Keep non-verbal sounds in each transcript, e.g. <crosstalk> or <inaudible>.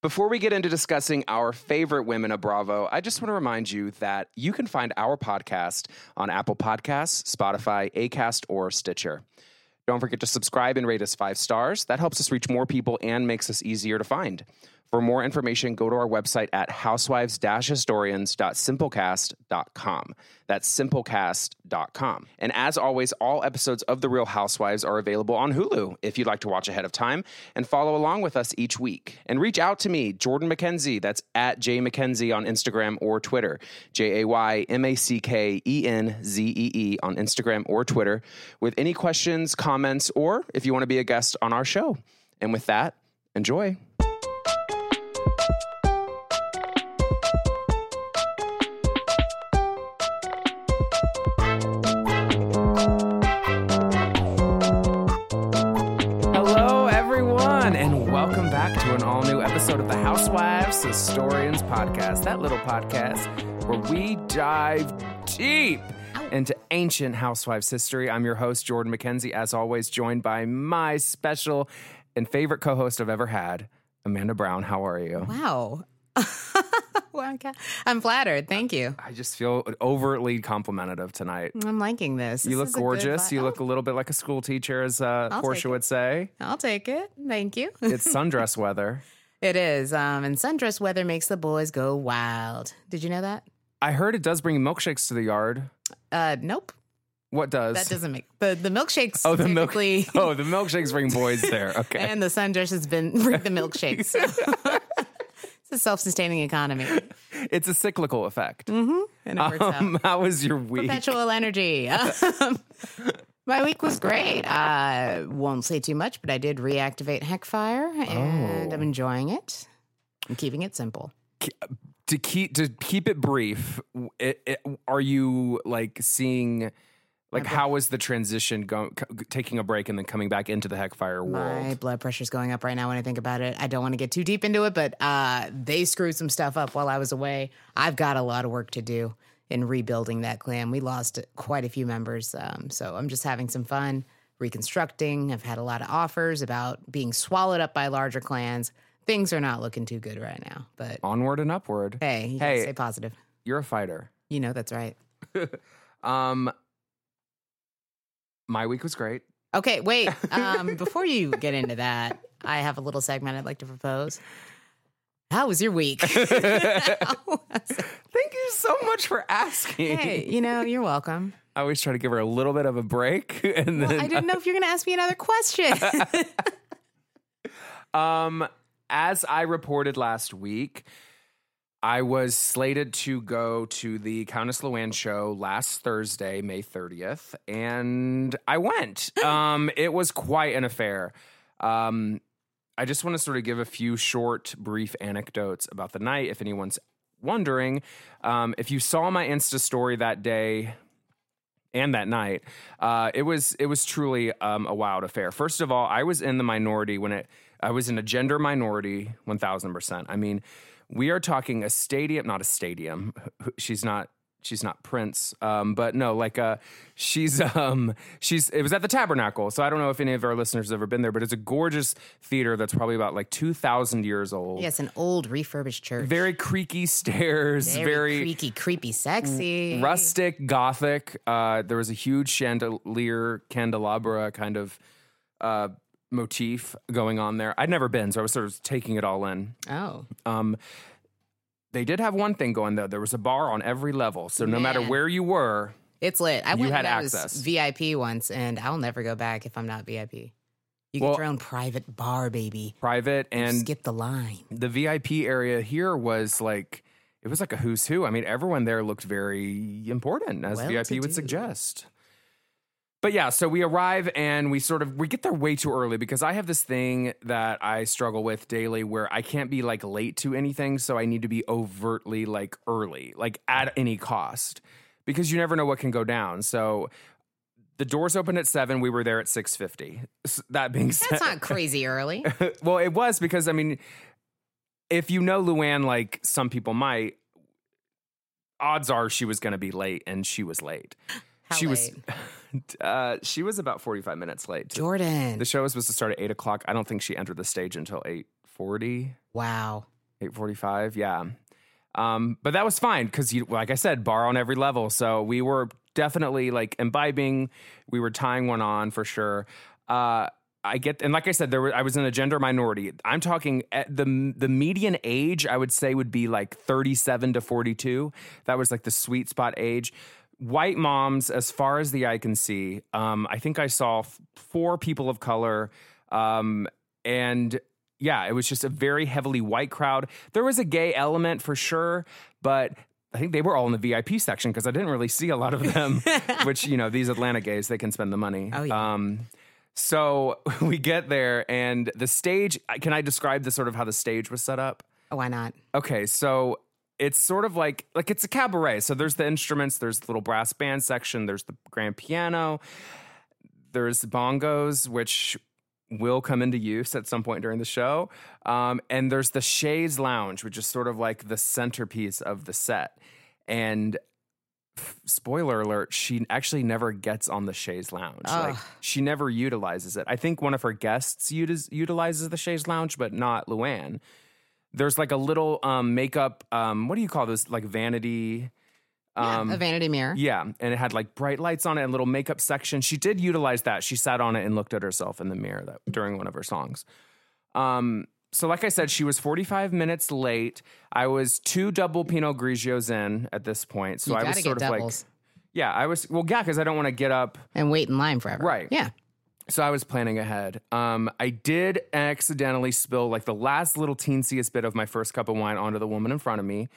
Before we get into discussing our favorite women of Bravo, I just want to remind you that you can find our podcast on Apple Podcasts, Spotify, Acast, or Stitcher. Don't forget to subscribe and rate us five stars. That helps us reach more people and makes us easier to find. For more information, go to our website at housewives-historians.simplecast.com. That's simplecast.com. And as always, all episodes of The Real Housewives are available on Hulu if you'd like to watch ahead of time and follow along with us each week. And reach out to me, Jordan McKenzie. That's at J McKenzie on Instagram or Twitter. J A Y M A C K E N Z E E on Instagram or Twitter with any questions, comments, or if you want to be a guest on our show. And with that, enjoy. Episode of the Housewives Historians Podcast. That little podcast where we dive deep into ancient housewives history. I'm your host, Jordan McKenzie, as always, joined by my special and favorite co host I've ever had, Amanda Brown. How are you? Wow. <laughs> I'm flattered. Thank you. I just feel overtly complimentary tonight. I'm liking this. You This look is a good gorgeous. You Oh, look a little bit like a school teacher, as uh, Portia would say. I'll take it. Thank you. It's sundress <laughs> weather. It is. Um, and sundress weather makes the boys go wild. Did you know that? I heard it does bring milkshakes to the yard. Uh, nope. What does? That doesn't make the the milkshakes. Oh, the milk. <laughs> Oh, the milkshakes bring boys there. <laughs> Okay. and the sundress has been <laughs> bring the milkshakes. it's a self-sustaining economy, it's a cyclical effect. and it works out. Um, how was your week? Perpetual energy. Um, my week was great. I won't say too much, but I did reactivate Heckfire, and Oh. I'm enjoying it. I'm keeping it simple. to keep to keep it brief, it, it, are you like seeing like how is the transition going? Taking a break and then coming back into the Heckfire world. My blood pressure's going up right now when I think about it. I don't want to get too deep into it, but uh, they screwed some stuff up while I was away. I've got a lot of work to do in rebuilding that clan. We lost quite a few members, um, so I'm just having some fun reconstructing. I've had a lot of offers about being swallowed up by larger clans. Things are not looking too good right now, but Onward and upward. hey, you Hey. stay positive. You're a fighter. You know that's right. <laughs> Um, my week was great. Okay, wait. <laughs> Um, before you get into that, I have a little segment I'd like to propose. How was your week? <laughs> <laughs> Thank you so much for asking. hey, you know, you're welcome. I always try to give her a little bit of a break, <laughs> and then I didn't know if you're going to ask me another question. Um, as I reported last week, I was slated to go to the Countess Luann show last Thursday, May 30th, and I went. <gasps> um, it was quite an affair. Um, I just want to sort of give a few short, brief anecdotes about the night if anyone's wondering. Um, if you saw my Insta story that day, and that night, uh, it was it was truly um, a wild affair. First of all, I was in the minority when it I was in a gender minority, one thousand percent. I mean, we are talking a stadium, not a stadium. She's not she's not Prince, um, but no, like uh, she's <laughs> um, she's it was at the Tabernacle. So I don't know if any of our listeners have ever been there, but it's a gorgeous theater that's probably about like two thousand years old. yes, an old refurbished church. Very creaky stairs, Very, very creaky, creepy, sexy. rustic gothic uh there was a huge chandelier candelabra kind of uh motif going on there i'd never been so i was sort of taking it all in Oh, um they did have one thing going though there was a bar on every level so no matter where you were it's lit. I You went had I access. was VIP once, and I'll never go back if I'm not VIP. You Well- get your own private bar, baby. private and Skip the line. the vip area here was like it was like a who's who i mean everyone there looked very important as vip Well-to-do. would suggest but yeah so we arrive and we sort of we get there way too early because i have this thing that i struggle with daily where i can't be like late to anything so i need to be overtly like early like at any cost because you never know what can go down so the doors opened at 7 we were there at six fifty. that being said That's not <laughs> crazy early. <laughs> well, it was because I mean, if you know Luann, like some people might, odds are she was going to be late, and she was late. How she late? was, <laughs> <laughs> uh, she was about forty five minutes late. Jordan. The show was supposed to start at eight o'clock. I don't think she entered the stage until eight forty. Wow. 845 yeah um, but that was fine because like i said bar on every level so we were definitely like imbibing we were tying one on for sure uh, i get and like i said there were i was in a gender minority i'm talking the the median age i would say would be like 37 to 42 that was like the sweet spot age white moms as far as the eye can see um, i think i saw f- four people of color um, and yeah, it was just a very heavily white crowd. There was a gay element for sure, but I think they were all in the VIP section because I didn't really see a lot of them. <laughs> which you know, these Atlanta gays, they can spend the money. Oh, yeah. Um, so <laughs> we get there, and the stage. Can I describe the sort of how the stage was set up? Oh, Why not? Okay, so it's sort of like like it's a cabaret. So there's the instruments, there's the little brass band section, there's the grand piano, there's bongos, which will come into use at some point during the show. Um, and there's the Chaise Lounge, which is sort of like the centerpiece of the set. And spoiler alert, she actually never gets on the Chaise Lounge. Like she never utilizes it. I think one of her guests utilizes the Chaise Lounge, but not Luann. There's like a little um, makeup. Um, what do you call those? Like vanity. Um, a vanity mirror. yeah, and it had like bright lights on it and a little makeup section. She did utilize that. She sat on it and looked at herself in the mirror that, during one of her songs. Um, so, like I said, she was 45 minutes late. I was two double Pinot Grigios in at this point. So I was sort of doubles like, yeah, I was, well, yeah, because I don't want to get up. and wait in line forever. Right. Yeah. So I was planning ahead. Um, I did accidentally spill like the last little teensiest bit of my first cup of wine onto the woman in front of me.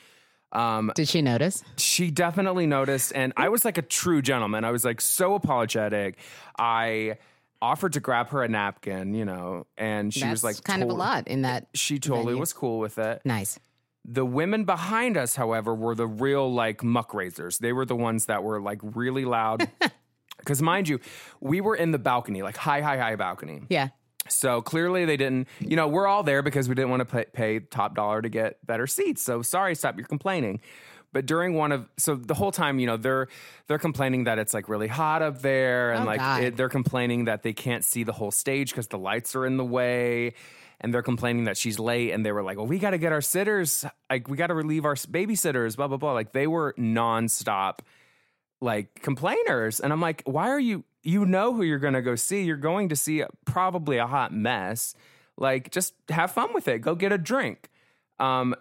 Um, Did she notice? she definitely noticed and i was like a true gentleman i was like so apologetic i offered to grab her a napkin you know and she That's was like kind of a lot in that. she totally venue. was cool with it Nice. the women behind us however were the real like muck raisers they were the ones that were like really loud <laughs> because mind you we were in the balcony like high high high balcony Yeah. so clearly they didn't, you know, we're all there because we didn't want to pay, pay top dollar to get better seats. So sorry, stop your complaining. But during one of so the whole time, you know, they're they're complaining that it's like really hot up there, and Oh, like it, they're complaining that they can't see the whole stage because the lights are in the way, and they're complaining that she's late. And they were like, "Well, we got to get our sitters, like we got to relieve our babysitters." Blah blah blah. Like they were nonstop like complainers. And i'm like why are you you know who you're going to go see. You're going to see probably a hot mess. Like just have fun with it. Go get a drink. Um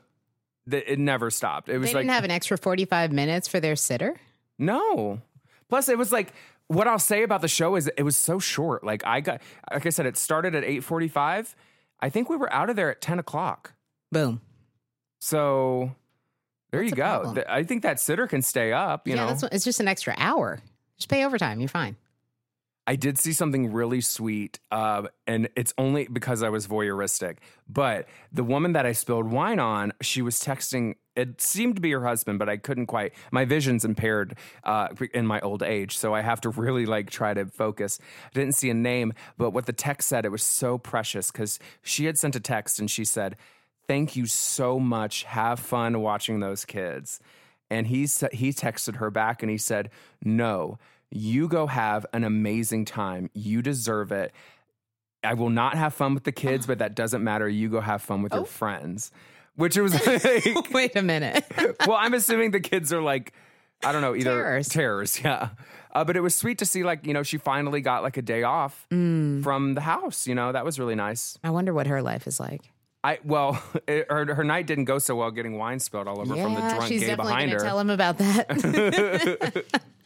th- it never stopped. It was like didn't have an extra 45 minutes for their sitter? no. Plus it was like what i'll say about the show is it was so short. Like i got like i said it started at 8.45 i think we were out of there at 10 o'clock. Boom. so there What's you go problem? I think that sitter can stay up you yeah, know that's it's just an extra hour. Just pay overtime. You're fine. I did see something really sweet, uh, and it's only because I was voyeuristic. But the woman that I spilled wine on, she was texting. It seemed to be her husband, but I couldn't quite. My vision's impaired uh, in my old age, so I have to <laughs> really like try to focus. I didn't see a name, but what the text said, it was so precious because she had sent a text and she said, "Thank you so much. Have fun watching those kids." And he he texted her back and he said, "No, you go have an amazing time. You deserve it. I will not have fun with the kids, but that doesn't matter. You go have fun with your friends." Which was <laughs> like, <laughs> Wait a minute. <laughs> well, I'm assuming the kids are like, I don't know, either Terrors. terrors, yeah. Uh, but it was sweet to see, like, you know, she finally got like a day off Mm. from the house. You know, that was really nice. I wonder what her life is like. I well, <laughs> it, her her night didn't go so well, getting wine spilled all over from the drunk she's gay definitely behind her. tell him about that. <laughs> <laughs>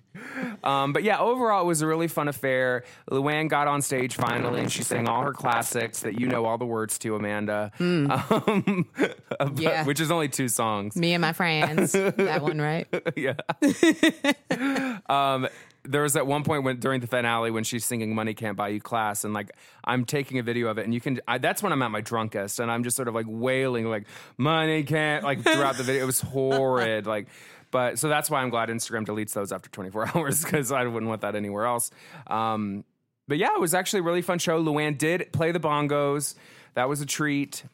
Um, but yeah, overall, it was a really fun affair. Luann got on stage finally, and she sang all her classics that you know all the words to, Amanda. Um, <laughs> but- Yeah. which is only two songs. Me and my friends. that one, right? <laughs> yeah. <laughs> um, there was at one point when during the finale when she's singing "Money Can't Buy You Class" and like I'm taking a video of it, and you can. I, that's when I'm at my drunkest, and I'm just sort of like wailing like "Money can't" like throughout the video. It was horrid, like. But so that's why I'm glad Instagram deletes those after 24 <laughs> hours because I wouldn't want that anywhere else. Um, but yeah, it was actually a really fun show. Luann did play the bongos. That was a treat.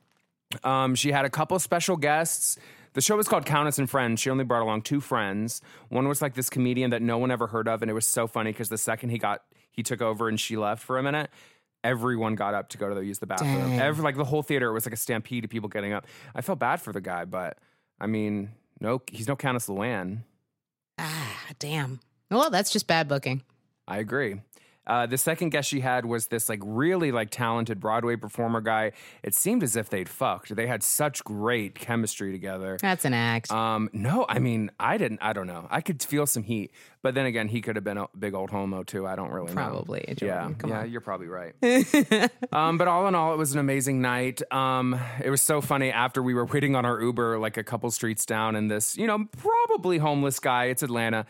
Um, she had a couple special guests. The show was called Countess and Friends. She only brought along two friends. One was like this comedian that no one ever heard of, and it was so funny because the second he got he took over and she left for a minute. everyone got up to go to the, use the bathroom. Every like the whole theater was like a stampede of people getting up. I felt bad for the guy, but I mean, no, he's no Countess Luann. Ah, damn. Well, that's just bad booking. I agree. Uh, the second guest she had was this like really like talented Broadway performer guy. It seemed as if they'd fucked. They had such great chemistry together. That's an act. Um, no, I mean, I didn't. I don't know. I could feel some heat, but then again, he could have been a big old homo too. I don't really know. Probably, Yeah, Jordan. Come yeah, on. you're probably right. <laughs> um, but all in all, it was an amazing night. Um, it was so funny after we were waiting on our Uber, like a couple streets down, and this, you know, probably homeless guy. It's Atlanta,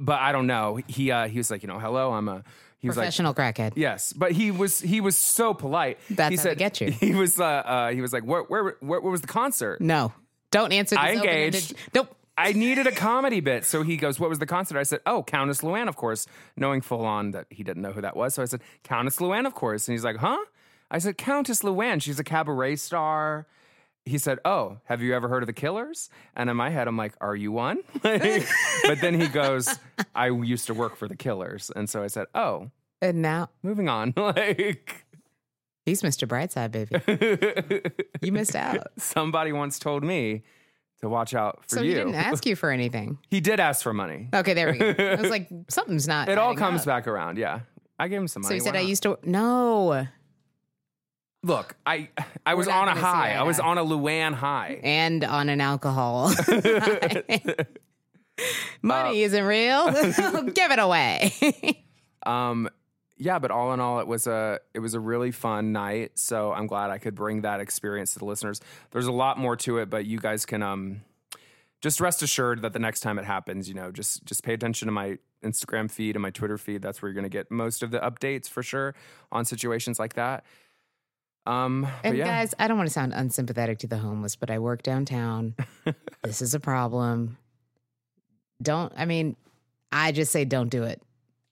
but I don't know. He uh, he was like, you know, hello, I'm a. He was like, Professional crackhead. Yes, but he was he was so polite. That's he how they get you. <laughs> He was uh, uh he was like, where where where, where was the concert? No, don't answer. I open-ended- engaged. Nope. I needed a comedy bit. So he goes, What was the concert? I said, Oh, Countess Luann, of course, knowing full on that he didn't know who that was. So I said, Countess Luann, of course. And he's like, Huh? I said, Countess Luann, she's a cabaret star. He said, Oh, have you ever heard of the Killers? And in my head, I'm like, Are you one? <laughs> but then he goes, I used to work for the Killers. And so I said, Oh, And now moving on. <laughs> like, he's Mr. Brightside, baby. <laughs> You missed out. somebody once told me to watch out for So you. he didn't ask you for anything. he did ask for money. Okay, there we go. I was like, something's not. It all comes up. back around. Yeah. I gave him some money. So he said, "I used to." No, Look, I I was on a high. I was on a Luann high. and on an alcohol. <laughs> Uh, Money isn't real. <laughs> Give it away. Um yeah, but all in all it was a it was a really fun night. So I'm glad I could bring that experience to the listeners. There's a lot more to it, but you guys can um just rest assured that the next time it happens, you know, just just pay attention to my Instagram feed and my Twitter feed. That's where you're going to get most of the updates for sure on situations like that. Um and yeah. guys, I don't want to sound unsympathetic to the homeless, but I work downtown. <laughs> this is a problem. Don't. I mean, I just say don't do it.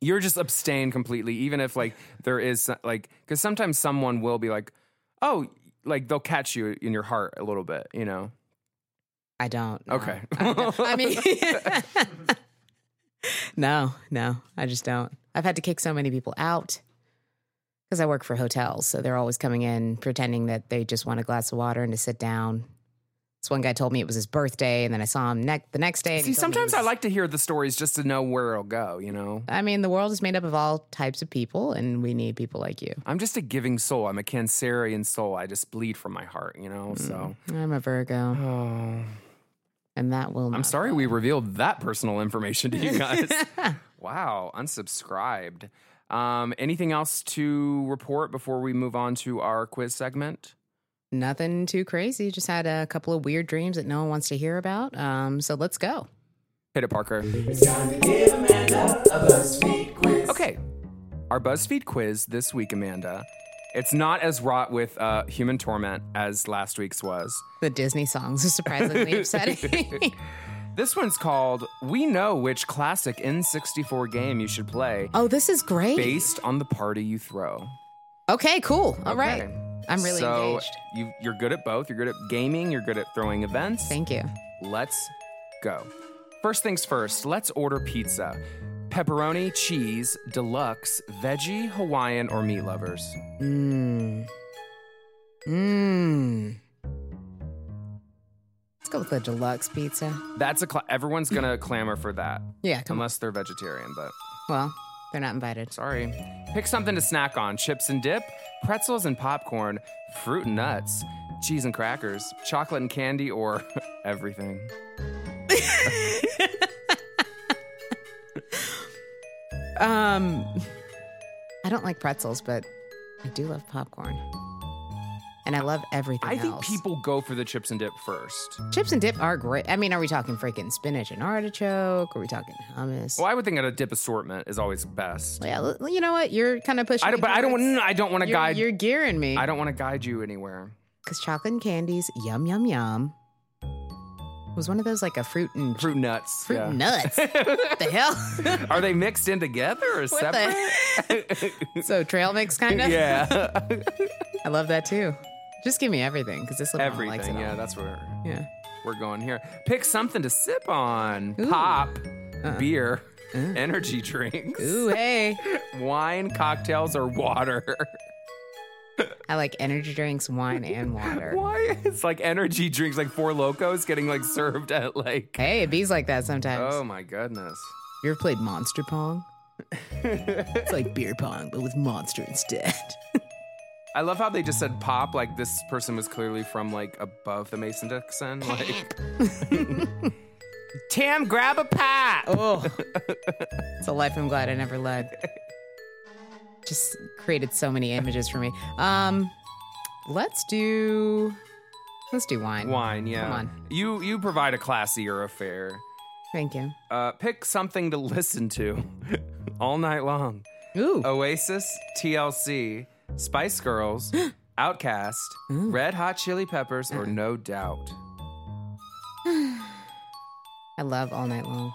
you're just abstain completely even if like there is like because sometimes someone will be like oh like they'll catch you in your heart a little bit you know I don't. no. Okay. I. I mean, <laughs> <laughs> no, no, I just don't. I've had to kick so many people out because I work for hotels, so they're always coming in pretending that they just want a glass of water and to sit down. This one guy told me it was his birthday, and then I saw him ne- the next day. see he told me it sometimes i like to hear the stories just to know where it'll go you know I mean, the world is made up of all types of people, and we need people like you. i'm just a giving soul i'm a cancerian soul i just bleed from my heart you know so mm, I'm a Virgo, oh and that will. i'm sorry we revealed that personal information to you guys <laughs> wow unsubscribed um anything else to report before we move on to our quiz segment Nothing too crazy. Just had a couple of weird dreams that no one wants to hear about. Um, so let's go. Hit it, Parker. Okay. Our BuzzFeed quiz this week, Amanda. It's not as wrought with uh, human torment as last week's was. The Disney songs are surprisingly <laughs> upsetting. <laughs> This one's called We Know Which Classic N64 Game You Should Play oh, this is great. Based on the Party You Throw. Okay, cool. All right, Okay. I'm really so engaged. You, you're good at both. You're good at gaming, you're good at throwing events. Thank you. Let's go. First things first, let's order pizza. Pepperoni, cheese, deluxe, veggie, Hawaiian, or meat lovers. Mmm. Mmm. Let's go with the deluxe pizza. That's a cl- everyone's gonna clamor for that Yeah, come unless they're vegetarian. But Well, they're not invited. sorry, pick something to snack on: chips and dip, pretzels and popcorn, fruit and nuts, cheese and crackers, chocolate and candy, or <laughs> everything. <laughs> Um, I don't like pretzels, but I do love popcorn, and I love everything I think people go for the chips and dip first. chips and dip are great. I mean, are we talking freaking spinach and artichoke? Are we talking hummus? Well, I would think a dip assortment is always best. yeah, you know what? You're kind of pushing. I don't, me but I don't. I don't want to guide. you're gearing me. I don't want to guide you anywhere. because chocolate and candies, yum yum yum. Was one of those like a fruit and Fruit nuts. fruit yeah. nuts? <laughs> the hell? <laughs> Are they mixed in together or What separate? <laughs> so trail mix kind of. yeah. I love that too. Just give me everything because this little one likes it Everything. all. Yeah, that's where yeah. we're going here. Pick something to sip on. Ooh. Pop, Uh-uh. beer, uh. energy drinks, Ooh, hey. <laughs> wine, cocktails, or water. I like energy drinks, wine, and water. <laughs> Why? It's like energy drinks, like Four Lokos getting like served at like. Hey, it bees like that sometimes. Oh my goodness. You ever played Monster Pong? <laughs> it's like beer pong, but with monster instead. I love how they just said pop. Like this person was clearly from like above the Mason Dixon. Like, <laughs> Tam, grab a pop. oh, it's a life I'm glad I never led. Just created so many images for me. Um, let's do, let's do wine. Wine, yeah. Come on. You you provide a classier affair. Thank you. Uh, pick something to listen to <laughs> all night long. Ooh, Oasis, TLC, Spice Girls, <gasps> OutKast, Red Hot Chili Peppers, or No Doubt. <sighs> I love All Night Long.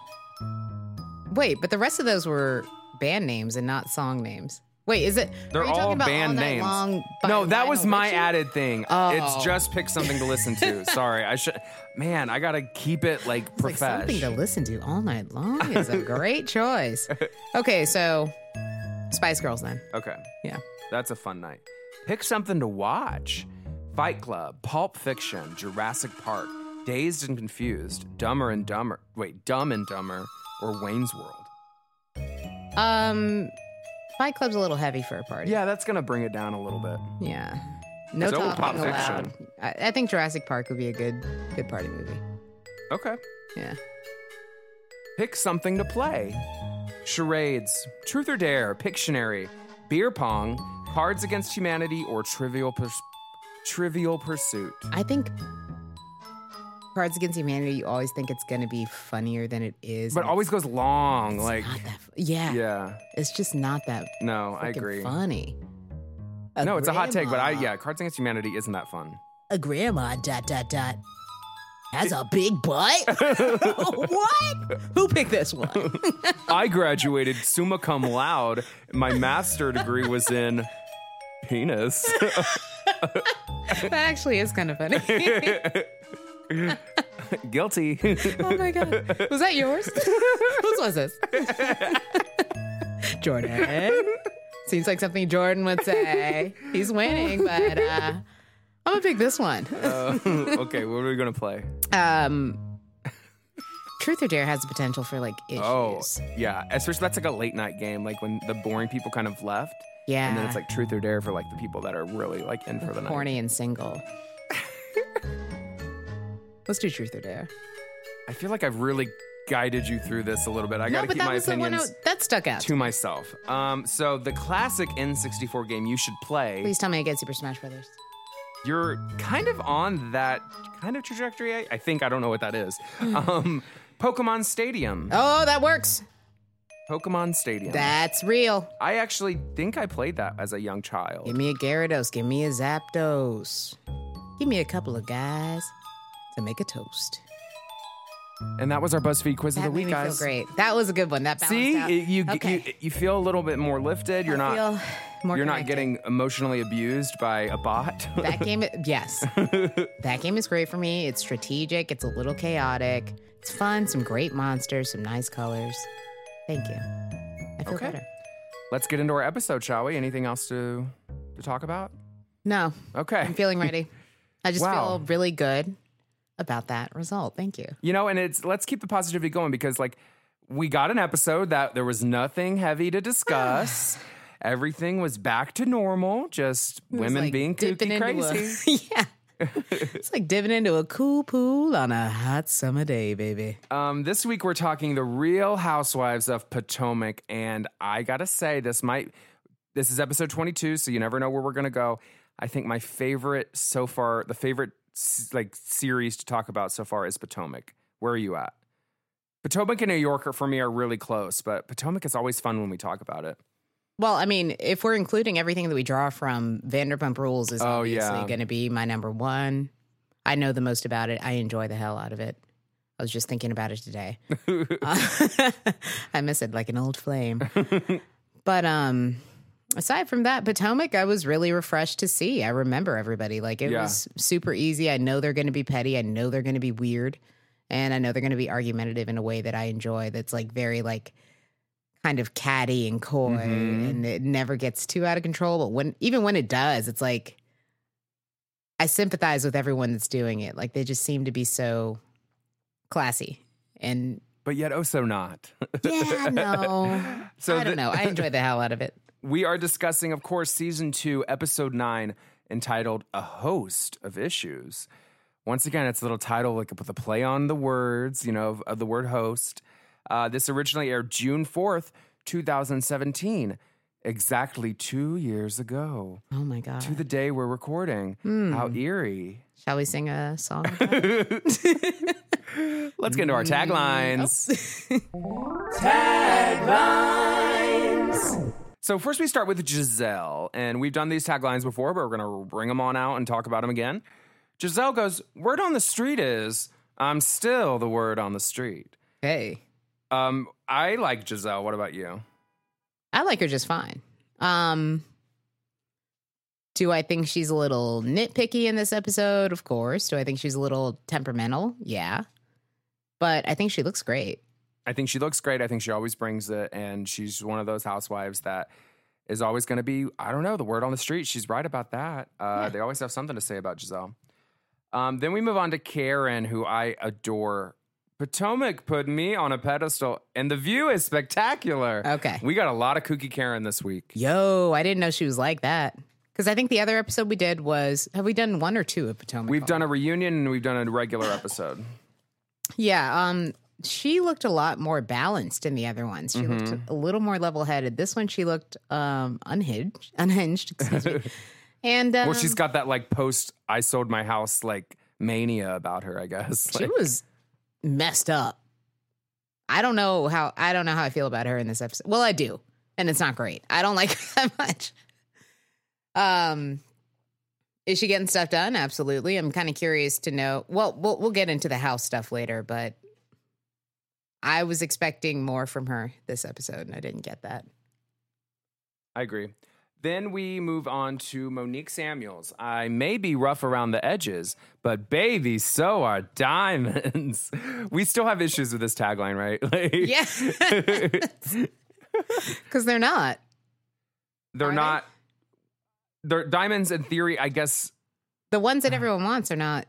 Wait, but the rest of those were band names and not song names. Wait, is it? They're are you talking all about band All Night names. Long by no, that was my Richie? added thing. Oh. It's just pick something to listen to. <laughs> Sorry, I should. Man, I gotta keep it like It's like something to professional. listen to all night long is a great <laughs> choice. Okay, so Spice Girls then. okay, Yeah. that's a fun night. Pick something to watch. Fight Club, Pulp Fiction, Jurassic Park, Dazed and Confused, Dumber and Dumber. Wait, Dumb and Dumber, or Wayne's World. Um, Fight Club's a little heavy for a party. Yeah, that's gonna bring it down a little bit. Yeah. No talking allowed. Fiction. I, I think Jurassic Park would be a good good party movie. Okay. Yeah. Pick something to play. Charades, Truth or Dare, Pictionary, Beer Pong, Cards Against Humanity, or Trivial Purs- Trivial Pursuit. I think Cards Against Humanity, you always think it's going to be funnier than it is. But always goes long. it's Like, not that fu- yeah, yeah. it's just not that No, I agree. funny. No, it's a hot take, but I yeah, Cards Against Humanity isn't that fun. a grandma dot dot dot has a big butt. <laughs> what? Who picked this one? <laughs> I graduated summa cum laude. My master degree was in penis. <laughs> that actually is kind of funny. Guilty. oh my god, was that yours? Whose was this? Jordan. Seems like something Jordan would say. He's winning, but uh, I'm gonna pick this one. Uh, <laughs> okay, what are we gonna play? Um, Truth or Dare has the potential for like issues. Oh, yeah. Especially that's like a late night game, like when the boring people kind of left, yeah. and then it's like truth or dare for like the people that are really like in for the night. horny and single. <laughs> Let's do Truth or Dare. I feel like I've really guided you through this a little bit. I no, got to but keep that my was the one opinions I- that stuck out. to myself. Um, so the classic N64 game you should play. Please tell me I get Super Smash Brothers. You're kind of on that kind of trajectory. I, I think I don't know what that is. um, Pokemon Stadium. Oh, that works. Pokemon Stadium. That's real. I actually think I played that as a young child. Give me a Gyarados. Give me a Zapdos. Give me a couple of guys to make a toast. And that was our BuzzFeed quiz of the week, guys. feel great. That was a good one. That See, out. you, Okay. you you feel a little bit more lifted. You're I not feel more you're not getting emotionally abused by a bot. that <laughs> game. Yes, that game is great for me. It's strategic. It's a little chaotic. It's fun. Some great monsters. Some nice colors. Thank you. I feel Okay. better. Let's get into our episode, shall we? Anything else to to talk about? No, Okay. I'm feeling ready. I just Wow. feel really good about that result. Thank you. You know, and it's let's keep the positivity going because like we got an episode that there was nothing heavy to discuss. <sighs> Everything was back to normal, just women like being kooky into a- crazy. <laughs> <laughs> yeah. it's like diving into a cool pool on a hot summer day, baby. Um, this week we're talking the Real Housewives of Potomac, and I gotta say this might this is episode 22, so you never know where we're gonna go. I think my favorite so far, the favorite like series to talk about so far is Potomac. Where are you at? Potomac and New Yorker for me are really close, but Potomac is always fun when we talk about it. Well, I mean, if we're including everything that we draw from Vanderpump Rules, is Oh, obviously yeah. going to be my number one. I know the most about it. I enjoy the hell out of it. I was just thinking about it today. <laughs> <laughs> I miss it like an old flame. <laughs> but um, aside from that, Potomac, I was really refreshed to see. I remember everybody. Like it Yeah. was super easy. I know they're going to be petty. I know they're going to be weird, and I know they're going to be argumentative in a way that I enjoy. That's like very like kind of catty and coy, Mhm. and it never gets too out of control. But when even when it does, it's like I sympathize with everyone that's doing it. Like they just seem to be so classy. And but yet oh so not. yeah, no. <laughs> So I don't the- know. I enjoy the hell out of it. We are discussing, of course, season two, episode nine, entitled "A Host of Issues." Once again, it's a little title like with a play on the words, you know, of, of the word "host." Uh, this originally aired June fourth, two thousand seventeen, exactly two years ago, Oh my god. to the day we're recording. How eerie! Shall we sing a song? <laughs> Let's get into our taglines. <laughs> taglines. So first we start with Gizelle, and we've done these taglines before, but we're gonna bring them on out and talk about them again. Gizelle goes, "Word on the street is I'm still the word on the street." hey. Um, I like Gizelle. What about you? I like her just fine. Um do I think she's a little nitpicky in this episode? Of course. Do I think she's a little temperamental? Yeah. But I think she looks great. I think she looks great. I think she always brings it, and she's one of those housewives that is always going to be. I don't know the word on the street. She's right about that. Uh, Yeah. They always have something to say about Gizelle. Um, then we move on to Karen, who I adore. Potomac put me on a pedestal, and the view is spectacular. Okay. We got a lot of kooky Karen this week. Yo, I didn't know she was like that. Because I think the other episode we did was have we done one or two of Potomac? We've done a reunion and we've done a regular episode. Yeah, um, she looked a lot more balanced in the other ones. She Mm-hmm. looked a little more level headed. This one, she looked um unhinged, <laughs> unhinged. Excuse me. And um, Well, she's got that like post I sold my house like mania about her, I guess. she Like, was messed up. I don't know how I don't know how I feel about her in this episode. Well, I do, and it's not great. I don't <laughs> like her that much. Um, is she getting stuff done? Absolutely. I'm kind of curious to know. Well, we'll we'll get into the house stuff later, but I was expecting more from her this episode, and I didn't get that. I agree. Then we move on to Monique Samuels. I may be rough around the edges, but baby, so are diamonds. <laughs> we still have issues with this tagline, right? <laughs> Like, Yeah, <laughs> because they're not. they're Are they? not. They're diamonds in theory, I guess. The ones that uh-huh. everyone wants are not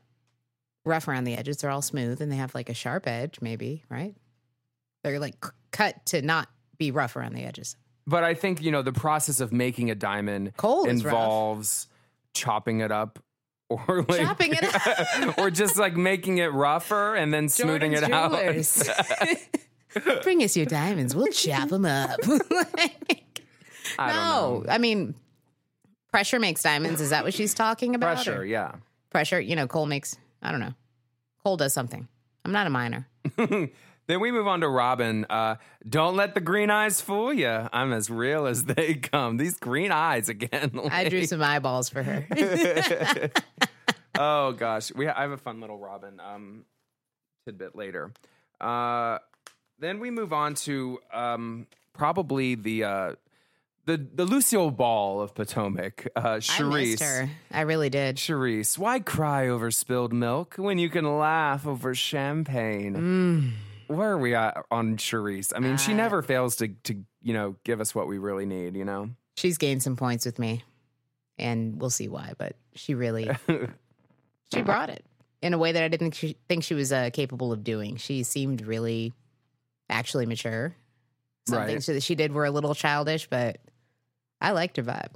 rough around the edges. They're all smooth and they have like a sharp edge, maybe, right? They're like cut to not be rough around the edges. But I think you know the process of making a diamond Coal involves chopping it up. Or <laughs> like, Chopping it up. <laughs> or just like making it rougher and then smoothing Jordan's it out. <laughs> Bring us your diamonds. We'll chop them up. Like, I don't no, know. I mean, pressure makes diamonds. Is that what she's talking about? Pressure, Or- yeah. Pressure, you know, coal makes, I don't know. Coal does something. I'm not a miner. Then we move on to Robyn. Uh, don't let the green eyes fool you. I'm as real as they come. These green eyes again. <laughs> I drew some eyeballs for her. <laughs> <laughs> oh gosh, we I have a fun little Robyn um, tidbit later. Uh, then we move on to um, probably the uh, the the Lucille Ball of Potomac. Uh, I missed Charrisse. her. I really did. Charrisse, why cry over spilled milk when you can laugh over champagne? Where are we at on Charrisse? I mean, she Uh, never fails to to you know give us what we really need. You know. She's gained some points with me, and we'll see why. But she really, <laughs> she brought it in a way that I didn't think she, think she was uh, capable of doing. She seemed really, actually mature. Some Right. things that she did were a little childish, but I liked her vibe.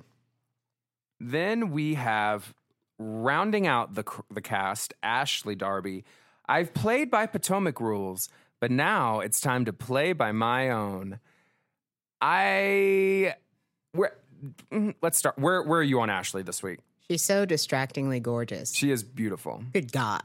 Then we have rounding out the the cast, Ashley Darby. I've played by Potomac rules, but now it's time to play by my own. I where mm, let's start. Where where are you on Ashley this week? She's so distractingly gorgeous. She is beautiful. Good God.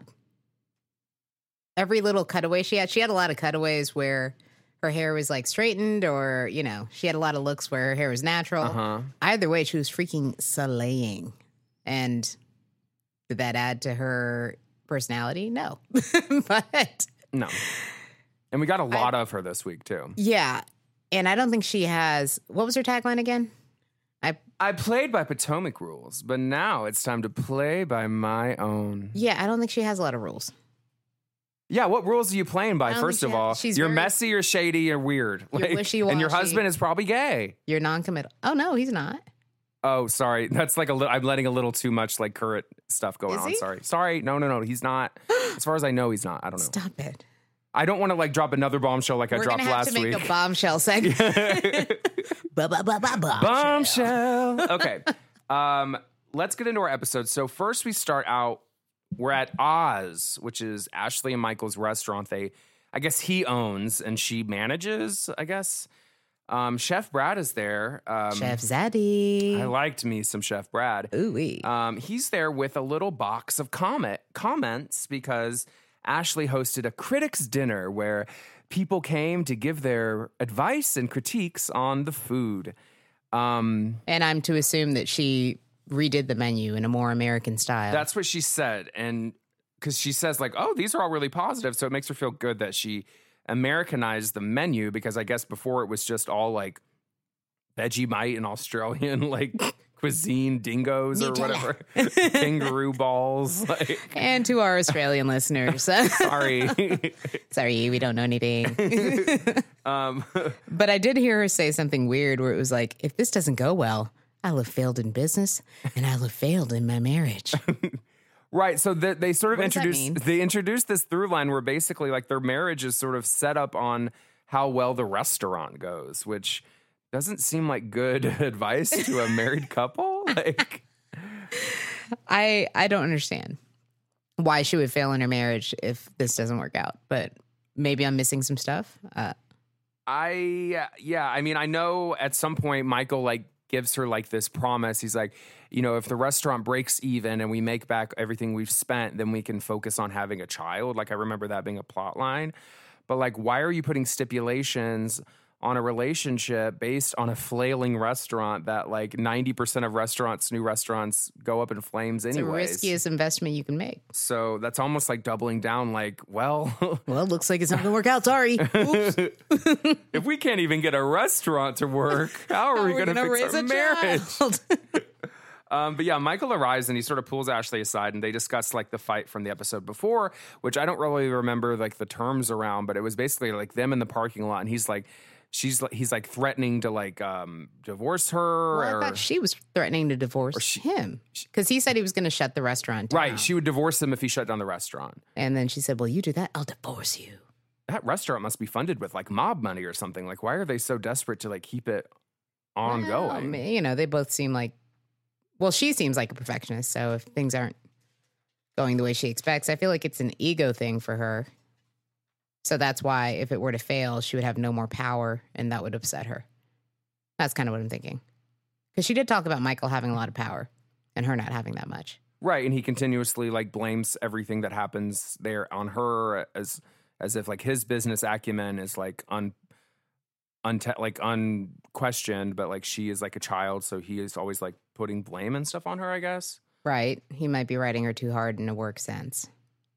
Every little cutaway she had, she had a lot of cutaways where her hair was like straightened, or, you know, she had a lot of looks where her hair was natural. Uh huh. Either way, she was freaking slaying. And did that add to her personality? No. <laughs> but No. And we got a lot of her this week too. yeah. And I don't think she has, what was her tagline again? I, I played by Potomac rules, but now it's time to play by my own. yeah, I don't think she has a lot of rules. Yeah, what rules are you playing by? First of she- all, she's you're very- messy, you're shady, you're weird. And your husband is probably gay. You're non committal. Oh, no, he's not. Oh, sorry. That's like a little. I'm letting a little too much like current stuff going Is on. he? Sorry, sorry. No, no, no. He's not. <gasps> as far as I know, he's not. I don't know. Stop it. I don't want to like drop another bombshell like I We're dropped gonna have last to make week. a bombshell segment. <laughs> Bombshell. bombshell. okay. Um, let's get into our episode. So first, we start out. We're at Oz, which is Ashley and Michael's restaurant. They, I guess, he owns and she manages. I guess. Um, Chef Brad is there. Um, Chef Zaddy. I liked me some Chef Brad. Ooh-wee. Um, he's there with a little box of comment comments because Ashley hosted a critics dinner where people came to give their advice and critiques on the food. Um, and I'm to assume that she redid the menu in a more American style. that's what she said, and because she says like, "Oh, these are all really positive," so it makes her feel good that she Americanized the menu because I guess before it was just all like veggie Vegemite and Australian <laughs> like cuisine dingoes or whatever, <laughs> kangaroo balls. Like, and to our Australian listeners, <laughs> sorry. sorry, we don't know anything. <laughs> um, but I did hear her say something weird where it was like, if this doesn't go well, I'll have failed in business and I'll have failed in my marriage. right. So the, they sort of What introduced they introduced this through line where basically like their marriage is sort of set up on how well the restaurant goes, which doesn't seem like good <laughs> advice to a married couple. <laughs> Like, I I don't understand why she would fail in her marriage if this doesn't work out. But maybe I'm missing some stuff. Uh, I yeah, I mean, I know at some point Michael like gives her like this promise. He's like, you know, if the restaurant breaks even and we make back everything we've spent, then we can focus on having a child. Like I remember that being a plot line. But like why are you putting stipulations on a relationship based on a flailing restaurant that like 90% of restaurants, new restaurants go up in flames it's the riskiest investment you can make. So that's almost like doubling down like, well, <laughs> Well, it looks like it's not going to work out. Sorry. <laughs> Oops. if we can't even get a restaurant to work, how are we We're going to gonna fix raise our a marriage? child. <laughs> Um, but yeah, Michael arrives and he sort of pulls Ashley aside and they discuss like the fight from the episode before, which I don't really remember like the terms around, but it was basically like them in the parking lot and he's like, she's like, he's like threatening to like um, divorce her Well, I or thought she was threatening to divorce she- him because he said he was going to shut the restaurant down. right. She would divorce him if he shut down the restaurant. and then she said, "Well, you do that, I'll divorce you." That restaurant must be funded with like mob money or something. Like, why are they so desperate to like keep it ongoing? Well, you know, they both seem like. Well, she seems like a perfectionist, so if things aren't going the way she expects, I feel like it's an ego thing for her. So that's why if it were to fail, she would have no more power and that would upset her. That's kind of what I'm thinking. Because she did talk about Michael having a lot of power and her not having that much. Right, and he continuously like blames everything that happens there on her as as if like his business acumen is like un unte- like unquestioned, but like she is like a child, so he is always like putting blame and stuff on her, I guess. Right. He might be writing her too hard in a work sense.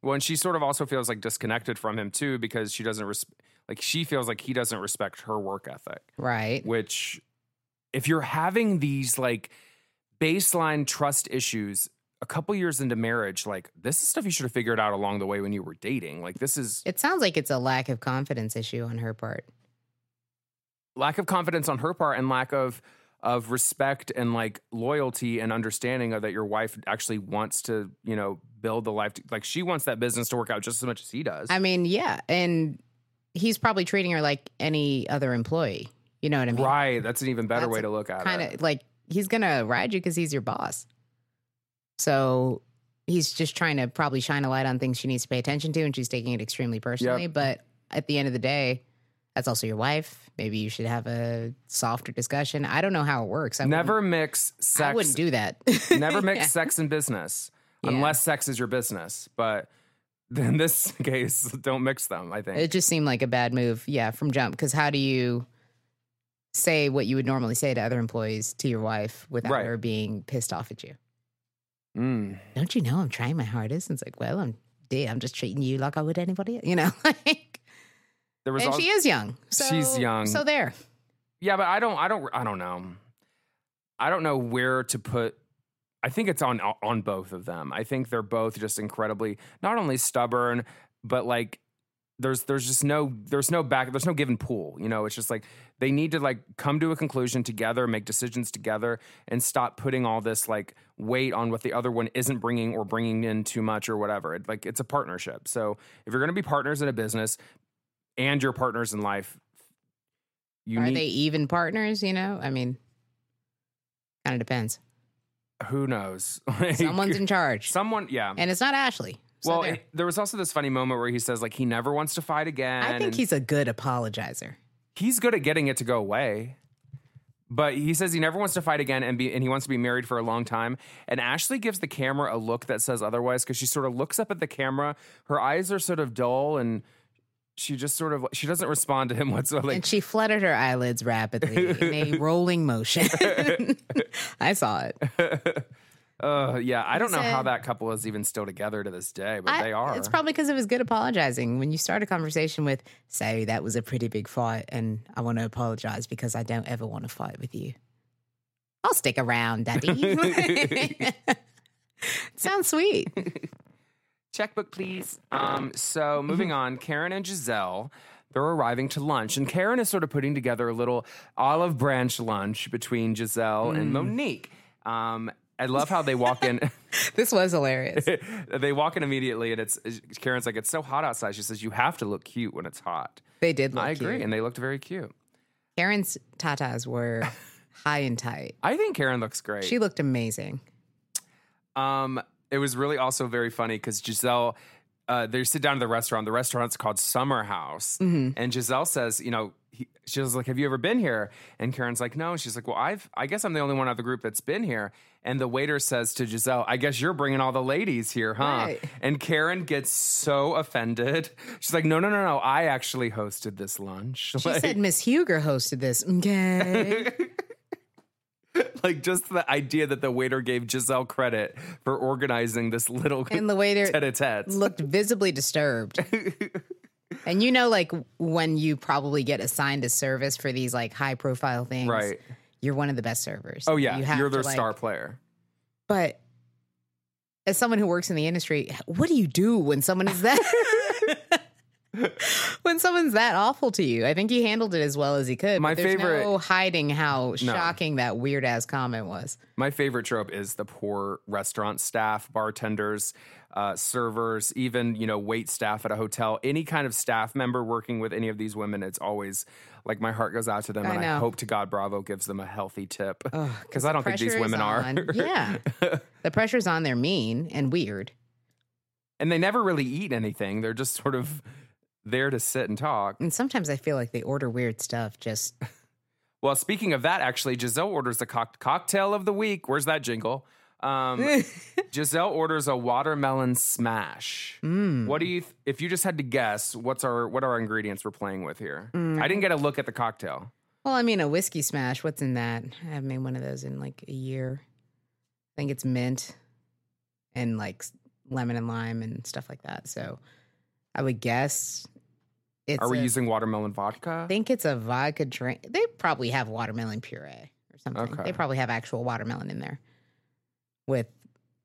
Well, and she sort of also feels like disconnected from him too because she doesn't res- like she feels like he doesn't respect her work ethic. Right. which if you're having these like baseline trust issues a couple years into marriage like this is stuff you should have figured out along the way when you were dating like this is It sounds like it's a lack of confidence issue on her part. lack of confidence on her part and lack of of respect and like loyalty and understanding of that your wife actually wants to you know build the life to, like she wants that business to work out just as much as he does I mean, yeah. And he's probably treating her like any other employee. You know what I mean? right that's an even better That's way to look at Kind it Kind of like he's going to ride you because he's your boss. So he's just trying to probably shine a light on things she needs to pay attention to. And she's taking it extremely personally. But at the end of the day, that's also your wife. Maybe you should have a softer discussion. I don't know how it works. I never mix sex I wouldn't do that. <laughs> never mix Yeah. sex and business Yeah. unless sex is your business. But <laughs> in this case, don't mix them. I think. It just seemed like a bad move, yeah, from jump. Because how do you say what you would normally say to other employees to your wife without Right. her being pissed off at you? Mm. Don't you know I'm trying my hardest? And it's like, well, I'm dear, I'm just treating you like I would anybody, you know. <laughs> like, There was and al- she is young. So, She's young. So there. yeah, but I don't. I don't. I don't know. I don't know where to put. I think it's on on both of them. I think they're both just incredibly not only stubborn, but like there's there's just no there's no back there's no given pool. you know it's just like they need to like come to a conclusion together make decisions together and stop putting all this like weight on what the other one isn't bringing or bringing in too much or whatever it, like it's a partnership so if you're going to be partners in a business and your partners in life you Are need they even partners? You know, I mean, kind of depends. who knows <laughs> Like, Someone's in charge, someone yeah and it's not Ashley. So well there. it- there was also this funny moment where he says like he never wants to fight again I think he's a good apologizer. he's good at getting it to go away. But he says he never wants to fight again and be and he wants to be married for a long time. And Ashley gives the camera a look that says otherwise because she sort of looks up at the camera. Her eyes are sort of dull and she just sort of she doesn't respond to him <laughs> whatsoever. Like and she fluttered her eyelids rapidly in a <laughs> rolling motion. <laughs> I saw it. uh, yeah, I don't know how that couple is even still together to this day, but I- they are. It's probably because it was good apologizing. When you start a conversation with, say, that was a pretty big fight, and I want to apologize because I don't ever want to fight with you. I'll stick around, Daddy. Sounds sweet. Checkbook, please. Um, so moving on, Karen and Gizelle, they're arriving to lunch, and Karen is sort of putting together a little olive branch lunch between Gizelle and Monique. Um, I love how they walk in. <laughs> This was hilarious. <laughs> they walk in immediately, and it's Karen's like, "It's so hot outside." She says, "You have to look cute when it's hot." They did look I agree, cute. and they looked very cute. Karen's tatas were <laughs> high and tight. I think Karen looks great. She looked amazing. Um, it was really also very funny because Gizelle, uh, they sit down at the restaurant. The restaurant's called Summer House, and Gizelle says, you know, he, she was like, "Have you ever been here?" And Karen's like, "No." She's like, "Well, I've, I guess I'm the only one out of the group that's been here." And the waiter says to Gizelle, "I guess you're bringing all the ladies here, huh?" Right. And Karen gets so offended. She's like, "No, no, no, no! I actually hosted this lunch." She <laughs> Like- said Miss Huger hosted this. Okay. <laughs> <laughs> like just the idea that the waiter gave Gizelle credit for organizing this little And the waiter tete-a-tete. looked visibly disturbed. <laughs> and you know, like when you probably get assigned a service for these like high profile things, Right. You're one of the best servers. Oh yeah, you have to, their like- star player. But as someone who works in the industry, what do you do when someone is that? <laughs> <laughs> when someone's that awful to you, I think he handled it as well as he could. My favorite- no hiding how shocking that weird ass comment was. My favorite trope is the poor restaurant staff, bartenders, uh, servers, even you know wait staff at a hotel. Any kind of staff member working with any of these women, it's always like my heart goes out to them, I and I hope to God Bravo gives them a healthy tip because I don't think these women are. <laughs> yeah, the pressure's on. They're mean and weird. and they never really eat anything. They're just sort of there to sit and talk. And sometimes I feel like they order weird stuff just <laughs> Well, speaking of that, actually, Gizelle orders the cock- cocktail of the week. Where's that jingle? Um, <laughs> Gizelle orders a watermelon smash. Mm. What do you? Th- if you just had to guess, what's our what are our ingredients we're playing with here? Mm. I didn't get a look at the cocktail. Well, I mean, a whiskey smash. What's in that? I haven't made one of those in like a year. I think it's mint and like lemon and lime and stuff like that. So I would guess it's. are we a- using watermelon vodka? I think it's a vodka drink. They probably have watermelon puree or something. Okay. They probably have actual watermelon in there with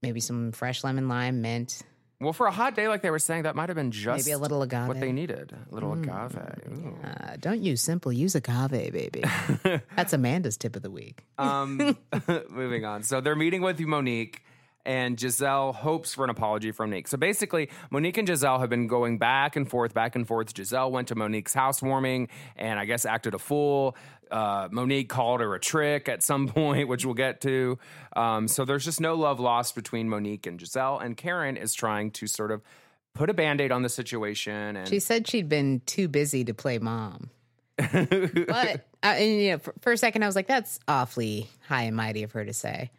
maybe some fresh lemon, lime, mint, well, for a hot day like they were saying, that might have been just maybe a little agave. what they needed. A little agave. Ooh. Uh, don't use simple, use agave, baby. <laughs> That's Amanda's tip of the week. Um, <laughs> <laughs> moving on. So they're meeting with Monique, and Gizelle hopes for an apology from Monique. So basically, Monique and Gizelle have been going back and forth, back and forth. Gizelle went to Monique's housewarming and I guess acted a fool. Uh, Monique called her a trick at some <laughs> point, which we'll get to. Um, so there's just no love lost between Monique and Gizelle. And Karen is trying to sort of put a band aid on the situation. And She said she'd been too busy to play mom. <laughs> but uh, and, you know, for, for a second, I was like, "That's awfully high and mighty of her to say."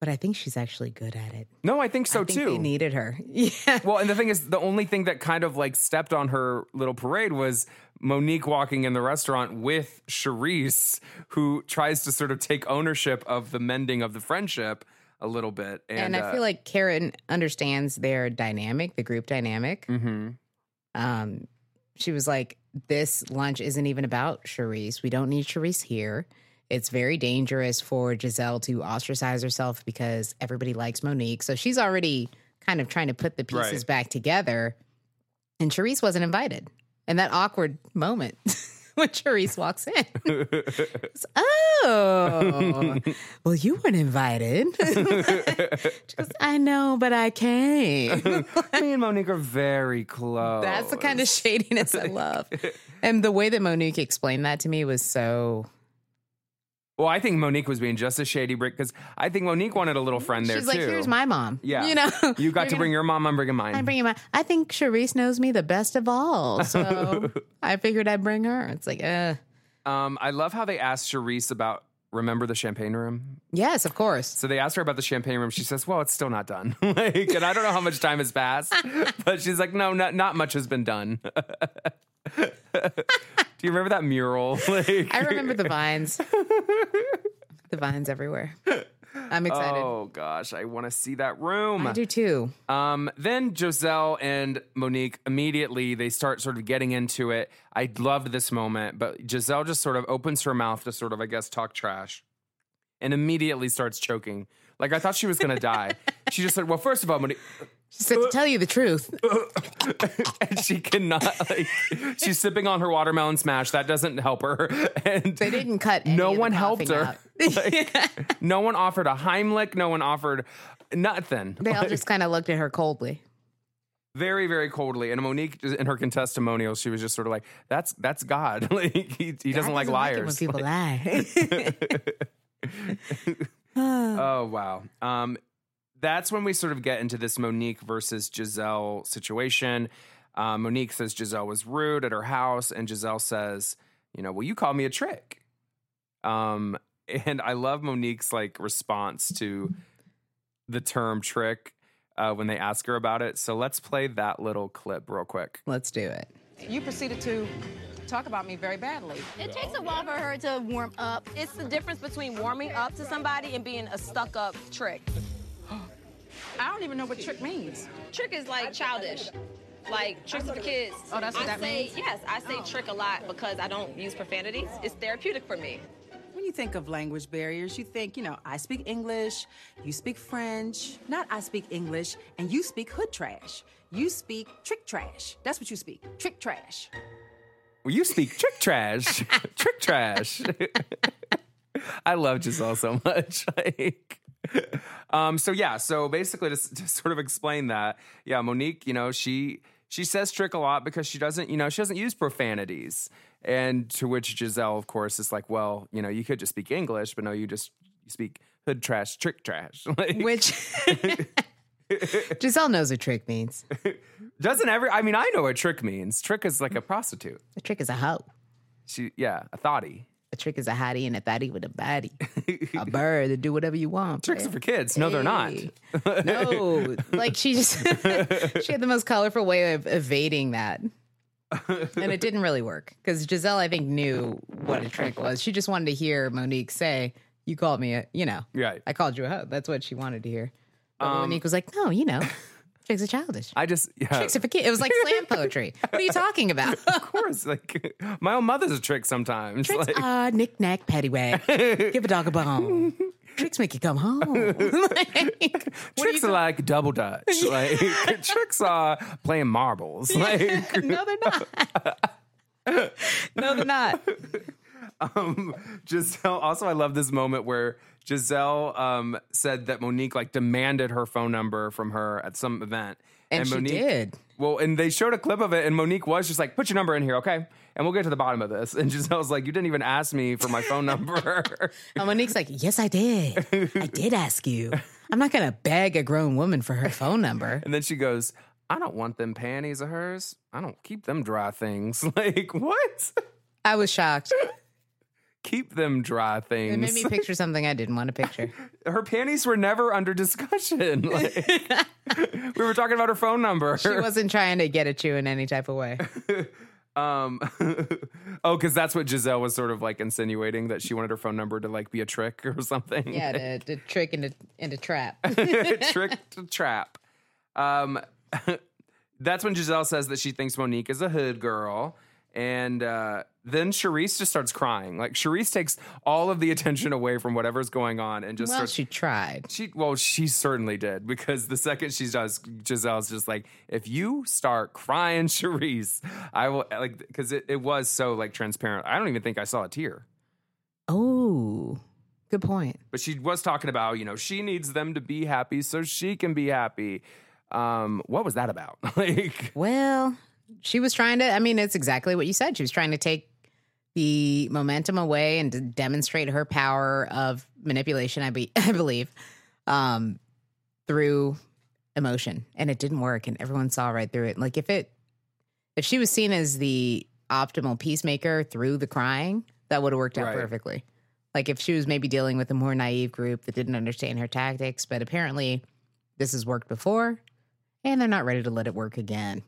But I think she's actually good at it. no, I think so I think too. they needed her. <laughs> Yeah. Well, and the thing is, the only thing that kind of like stepped on her little parade was Monique walking in the restaurant with Charrisse, who tries to sort of take ownership of the mending of the friendship a little bit. And, And, I uh, feel like Karen understands their dynamic, the group dynamic. mhm. Um, she was like, "This lunch isn't even about Charrisse. We don't need Charrisse here. It's very dangerous for Gizelle to ostracize herself because everybody likes Monique. So she's already kind of trying to put the pieces Right. back together. And Charrisse wasn't invited. And that awkward moment <laughs> when Charrisse walks in. <laughs> Oh, well, you weren't invited. <laughs> she goes, I know, but I came. Me and Monique are very close. That's the kind of shadiness I love. And the way that Monique explained that to me was so. Well, I think Monique was being just a shady brick because I think Monique wanted a little friend there too. She's too. like, here's my mom. Yeah. You know, <laughs> You got to bring your mom, I'm bringing mine. I bring him. I think Charrisse knows me the best of all, so <laughs> I figured I'd bring her. It's like, uh, um, I love how they asked Charrisse about remember the champagne room. yes, of course. So they asked her about the champagne room. She says, "Well, it's still not done." <laughs> like, and I don't know how much time has passed, but she's like, "No, not not much has been done." Do you remember that mural? <laughs> like, I remember the vines, the vines everywhere. I'm excited. Oh gosh, I want to see that room. I do too. Um, then Gizelle and Monique immediately they start sort of getting into it. I loved this moment, but Gizelle just sort of opens her mouth to sort of, I guess, talk trash, and immediately starts choking. Like I thought she was gonna die. <laughs> She just said, "Well, first of all, Monique," said, to tell you the truth, <laughs> and she cannot. Like, she's sipping on her watermelon smash. That doesn't help her. And they didn't cut. No one helped her. <laughs> Like, no one offered a Heimlich. No one offered nothing. They all just kind of looked at her coldly. very very coldly and monique in her testimonial she was just sort of like that's that's god <laughs> like he, he doesn't like it liars when people lie. oh wow um that's when we sort of get into this monique versus gizelle situation uh, monique says gizelle was rude at her house and gizelle says you know well you call me a trick um <laughs> and i love monique's like response to the term trick uh, when they ask her about it so let's play that little clip real quick Let's do it. You proceeded to talk about me very badly. It takes a while for her to warm up. It's the difference between warming up to somebody and being a stuck up trick. I don't even know what trick means. Trick is like childish. Like tricks for kids. Oh, that's what I that say, means? Yes, I say oh. trick a lot because I don't use profanities. It's therapeutic for me. When you think of language barriers, you think, you know, I speak English, you speak French, not I speak English, and you speak hood trash. You speak trick trash. That's what you speak. Trick trash. Well, you speak trick trash. <laughs> trick trash. <laughs> I love Gizelle so much. <laughs> Like, <laughs> um, so yeah, so basically to, to sort of explain that, yeah, Monique, you know, she she says trick a lot because she doesn't, you know, she doesn't use profanities. And to which Gizelle, of course, is like, well, you know, you could just speak English, but no, you just you speak hood trash, trick trash. <laughs> Like, Which <laughs> Gizelle knows what trick means. doesn't every? I mean, I know what trick means. Trick is like a prostitute. A trick is a hoe. She, yeah, a thoughtie. A trick is a hottie and a fatty with a baddie. a <laughs> bird to do whatever you want. Tricks are for kids. No, they're not. <laughs> No, like she just <laughs> she had the most colorful way of evading that. and it didn't really work because Gizelle, I think, knew what a trick was. She just wanted to hear Monique say, "You called me a," you know, Right. I called you a hoe. That's what she wanted to hear. But Um, Monique was like, "No, you know, tricks are childish. I just yeah. Tricks are for kids." It was like <laughs> slam poetry. What are you talking about? <laughs> of course, like my own mother's a trick sometimes. Tricks like, are knick knack paddywhack. <laughs> Give a dog a bone. Tricks make you come home. Like, are tricks are like double dutch. Like tricks are playing marbles. Like no, they're not. no, they're not. Um, Gizelle. Also, I love this moment where Gizelle um, said that Monique like demanded her phone number from her at some event, And she Monique, did. Well, and they showed a clip of it, and Monique was just like, "Put your number in here, okay?" And we'll get to the bottom of this. And Gizelle's like, "You didn't even ask me for my phone number." <laughs> And Monique's like, yes, I did. I did ask you. I'm not going to beg a grown woman for her phone number. And then she goes, I don't want them panties of hers. I don't keep them dry things. <laughs> Like, what? I was shocked. Keep them dry things. It made me picture something I didn't want to picture. <laughs> her panties were never under discussion. <laughs> Like, <laughs> we were talking about her phone number. She wasn't trying to get at you in any type of way. um, oh, because that's what Gizelle was sort of like insinuating that she wanted her phone number to like be a trick or something. Yeah, to, to trick into, into trap. trick to trap. Um, that's when Gizelle says that she thinks Monique is a hood girl. And uh, then Charrisse just starts crying. Like Charrisse takes all of the attention away from whatever's going on and just Well, starts she tried. she well, she certainly did because the second she does, Gizelle's just like, if you start crying, <laughs> Charrisse, I will like because it, it was so like transparent. I don't even think I saw a tear, Oh, good point. but she was talking about you know she needs them to be happy so she can be happy. Um, what was that about? <laughs> like, Well, she was trying to, I mean, it's exactly what you said. She was trying to take the momentum away and to demonstrate her power of manipulation, I, be, <laughs> I believe, um, through emotion. And it didn't work. And everyone saw right through it. Like, if it, if she was seen as the optimal peacemaker through the crying, that would have worked out Right. perfectly. Like, if she was maybe dealing with a more naive group that didn't understand her tactics, but apparently this has worked before and they're not ready to let it work again.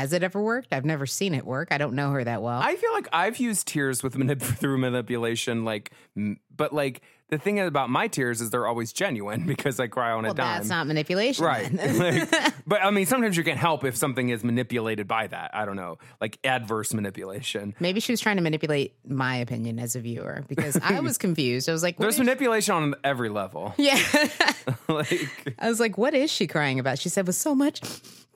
Has it ever worked? I've never seen it work. I don't know her that well. I feel like I've used tears with manip- <laughs> through manipulation, like, m- but like the thing about my tears is they're always genuine <laughs> because I cry on well, a dime. that's not manipulation. Right. <laughs> Like, but I mean, sometimes you can't help if something is manipulated by that. I don't know, like adverse manipulation. Maybe she was trying to manipulate my opinion as a viewer because I was confused. I was like, There's manipulation on every level. yeah. like, I was like, what is she crying about? She said, with so much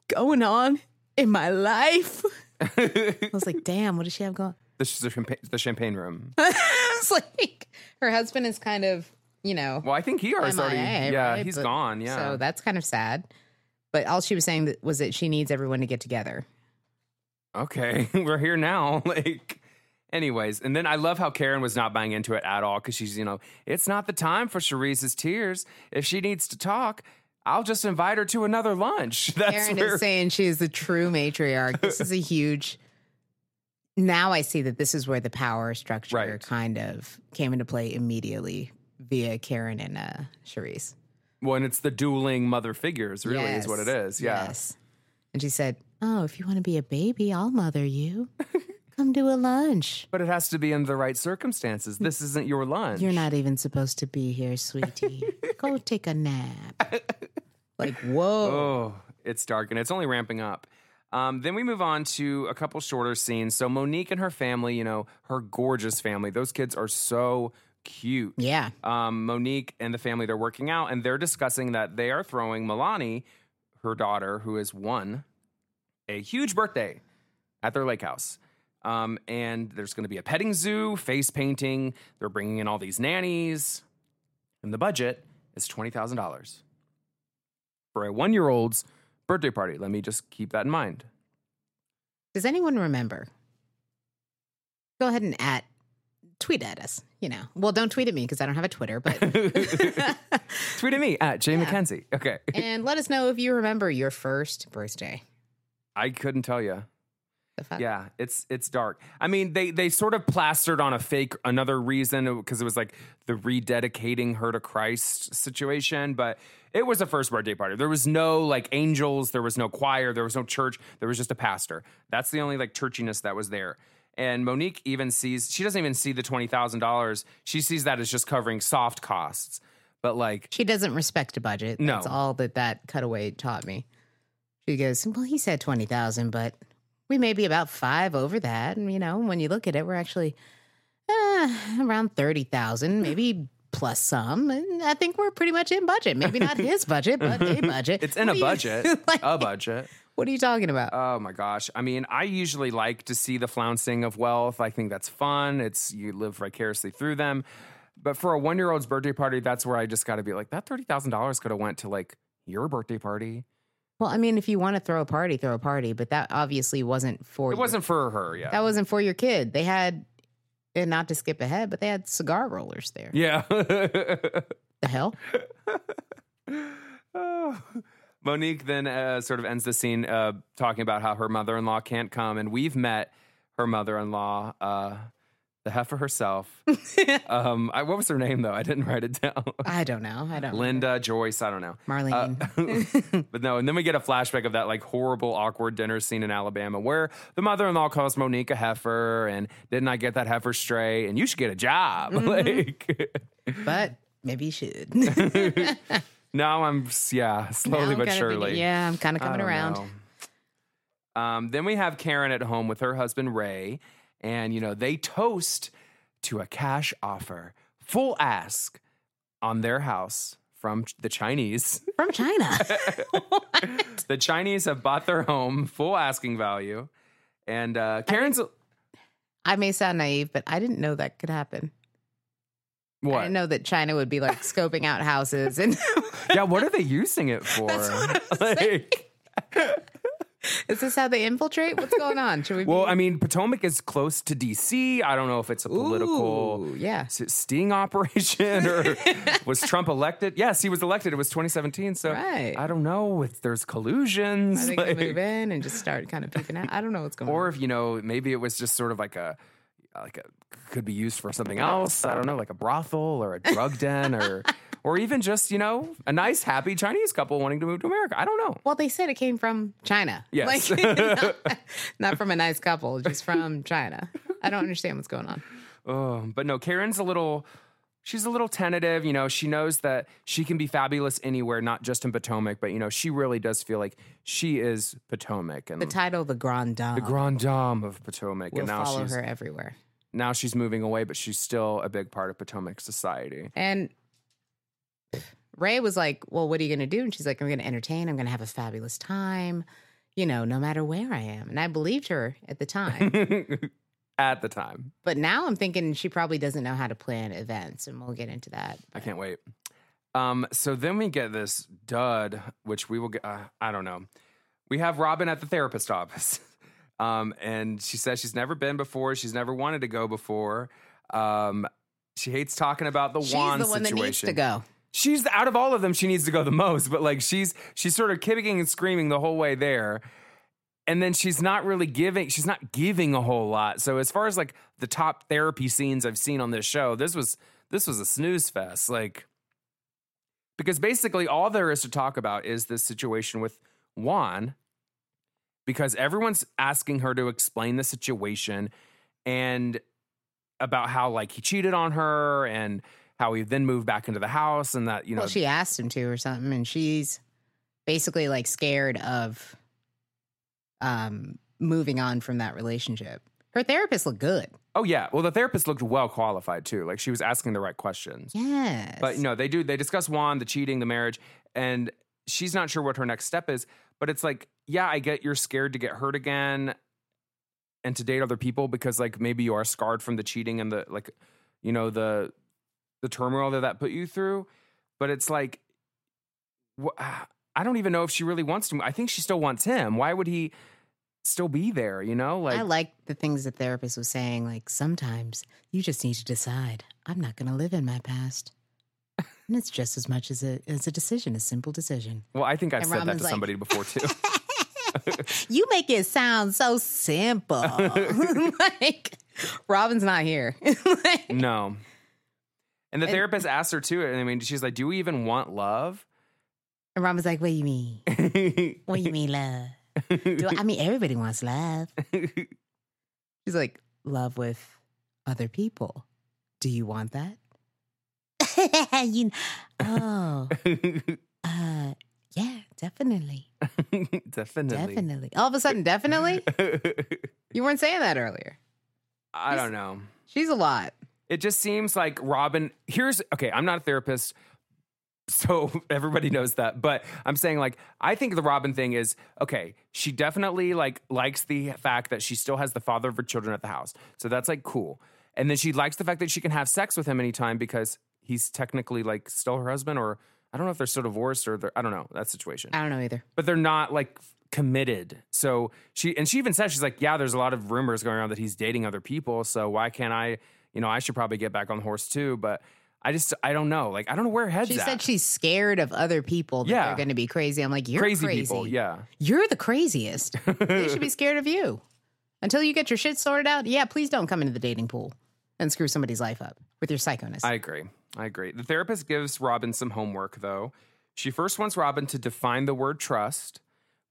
going on in my life. <laughs> I was like, damn, what does she have going? the, the, champagne, the champagne room. <laughs> it's like, her husband is kind of, you know, Well, I think he already, already yeah, right? he's But- gone. Yeah. So that's kind of sad. But all she was saying was that she needs everyone to get together. okay, <laughs> we're here now. Like, anyways, and then I love how Karen was not buying into it at all because she's, you know, it's not the time for Charrisse's tears. If she needs to talk, I'll just invite her to another lunch. <laughs> That's Karen where, is saying she is the true matriarch. This is a <laughs> huge. Now I see that this is where the power structure Right. kind of came into play immediately via Karen and uh, Charrisse. when it's the dueling mother figures, really is what it is. Yeah. Yes. And she said, "Oh, if you want to be a baby, I'll mother you. <laughs> Come do a lunch. But it has to be in the right circumstances. This isn't your lunch. You're not even supposed to be here, sweetie. <laughs> Go take a nap." Like, whoa. Oh, it's dark and it's only ramping up. Um, then we move on to a couple shorter scenes. So Monique and her family, you know, her gorgeous family. Those kids are so cute. Yeah. Um, Monique and the family, they're working out and they're discussing that they are throwing Milani, her daughter, who is one, a huge birthday at their lake house. Um, and there's going to be a petting zoo, face painting. They're bringing in all these nannies. And the budget is $20,000 for a one year old's birthday party. Let me just keep that in mind. Does anyone remember? Go ahead and at tweet at us. You know, well, don't tweet at me because I don't have a Twitter, but <laughs> Tweet at me at Jay McKenzie. Okay. and let us know if you remember your first birthday. I couldn't tell you. The fuck? Yeah, it's it's dark. I mean, they they sort of plastered on a fake another reason because it was like the rededicating her to Christ situation, but it was a first birthday party. There was no like angels, there was no choir, there was no church, there was just a pastor. That's the only like churchiness that was there. And Monique even sees she doesn't even see the twenty thousand dollars. She sees that as just covering soft costs. But like She doesn't respect a budget. No. That's all that that cutaway taught me. She goes, well, he said 20,000, but we may be about five over that. And, you know, when you look at it, we're actually uh, around 30,000, maybe plus some. And I think we're pretty much in budget. Maybe not his budget, but a <laughs> budget. it's in What a are you- budget. <laughs> like, a budget. What are you talking about? Oh my gosh. I mean, I usually like to see the flouncing of wealth. I think that's fun. It's you live vicariously through them. But for a one year old's birthday party, that's where I just got to be like, that thirty thousand dollars could have went to like your birthday party. Well, I mean, if you want to throw a party, throw a party, but that obviously wasn't for It your- wasn't for her. Yeah. that wasn't for your kid. They had, and not to skip ahead, but they had cigar rollers there. yeah. <laughs> The hell? Oh. <sighs> Monique then uh, sort of ends the scene uh, talking about how her mother in law can't come, and we've met her mother in law, uh, the heifer herself. <laughs> um, I, what was her name though? I didn't write it down. I don't know. I don't. Linda, Joyce, I don't know. Marlene. Uh, <laughs> but no, and then we get a flashback of that like horrible, awkward dinner scene in Alabama where the mother in law calls Monique a heifer, and didn't I get that heifer stray? And you should get a job. <laughs> like, but maybe you should. now I'm, yeah, slowly I'm but surely. thinking, yeah, I'm kind of coming around. Um, then we have Karen at home with her husband Ray, and you know they toast to a cash offer, full ask on their house from the Chinese. <laughs> From China. <laughs> the Chinese have bought their home, full asking value, and uh, Karen's I may sound naive, but I didn't know that could happen. What? I didn't know that China would be like scoping out houses and <laughs> yeah, what are they using it for? Like- <laughs> is this how they infiltrate? What's going on? Should we? well, be- I mean, Potomac is close to DC. I don't know if it's a political Ooh, yeah. sting operation or <laughs> was Trump elected? Yes, he was elected. It was 2017. So Right. I don't know if there's collusions. I think like- they move in and just start kind of peeping out. I don't know what's going or on. Or if you know maybe it was just sort of like a like a could be used for something else i don't know like a brothel or a drug den or <laughs> or even just you know a nice happy chinese couple wanting to move to america i don't know Well, they said it came from China. Yes. Like, <laughs> not, not from a nice couple, just from China. I don't understand what's going on. oh, but no karen's a little she's a little tentative you know she knows that she can be fabulous anywhere not just in potomac but you know she really does feel like she is potomac and The title, The Grand Dame, the grand dame of potomac will and now follow she's her everywhere. now she's moving away but she's still a big part of potomac society And Ray was like, Well, what are you going to do? And she's like, I'm going to entertain. I'm going to have a fabulous time, you know, no matter where I am. And I believed her at the time. <laughs> at the time but now I'm thinking she probably doesn't know how to plan events. And we'll get into that. I can't wait. Um, so then we get this dud, which we will get. Uh, I don't know. We have Robyn at the therapist office, <laughs> um, and she says she's never been before. She's never wanted to go before. Um, she hates talking about the She's wand the one situation. that needs to go. She's out of all of them. She needs to go the most, but like she's she's sort of kicking and screaming the whole way there. And then she's not really giving. She's not giving a whole lot. So as far as like the top therapy scenes I've seen on this show, this was this was a snooze fest. Like because basically all there is to talk about is this situation with Juan. Because everyone's asking her to explain the situation and about how like he cheated on her and how he then moved back into the house and that you know Well, she asked him to or something, and she's basically like scared of um moving on from that relationship. Her therapist looked good. oh yeah well the therapist looked well qualified too like she was asking the right questions Yes. but you know they do they discuss Juan the cheating the marriage and she's not sure what her next step is but it's like yeah I get you're scared to get hurt again and to date other people because like maybe you are scarred from the cheating and the like you know the the turmoil that that put you through but it's like I don't even know if she really wants to I think she still wants him why would he still be there you know like I like the things the therapist was saying. Like sometimes you just need to decide. I'm not going to live in my past, and it's just as much as a as a decision, a simple decision. well I think I've And said that Robyn's to like- somebody before too <laughs> You make it sound so simple. <laughs> <laughs> like Robyn's not here. Like, No. And the And- therapist asked her too. And I mean, she's like, "Do we even want love?" and Ron was like, "What do you mean? <laughs> What do you mean love? Do I, I mean everybody wants love?" She's like, "Love with other people. Do you want that?" <laughs> you, oh, <laughs> uh, yeah, definitely, Definitely. definitely. All of a sudden, definitely. You weren't saying that earlier. I don't know. She's a lot. It just seems like Robyn. Here's okay. I'm not a therapist, <laughs> so everybody knows that. But I'm saying like I think the Robyn thing is okay. She definitely like likes the fact that she still has the father of her children at the house, so that's like cool. And then she likes the fact that she can have sex with him anytime because he's technically like still her husband, or I don't know if they're still divorced or they're, I don't know that situation. I don't know either. but they're not like committed. So she and she even said she's like, yeah, there's a lot of rumors going around that he's dating other people. So why can't I? You know, I should probably get back on the horse too. But I just I don't know. Like I don't know where her head's She at. said she's scared of other people that Yeah. they're going to be crazy. I'm like, you're crazy, crazy, people. Yeah. You're the craziest. they should be <laughs> scared of you. Until you get your shit sorted out, yeah, please don't come into the dating pool and screw somebody's life up with your psychoness. I agree. I agree. The therapist gives Robyn some homework though. She first wants Robyn to define the word trust,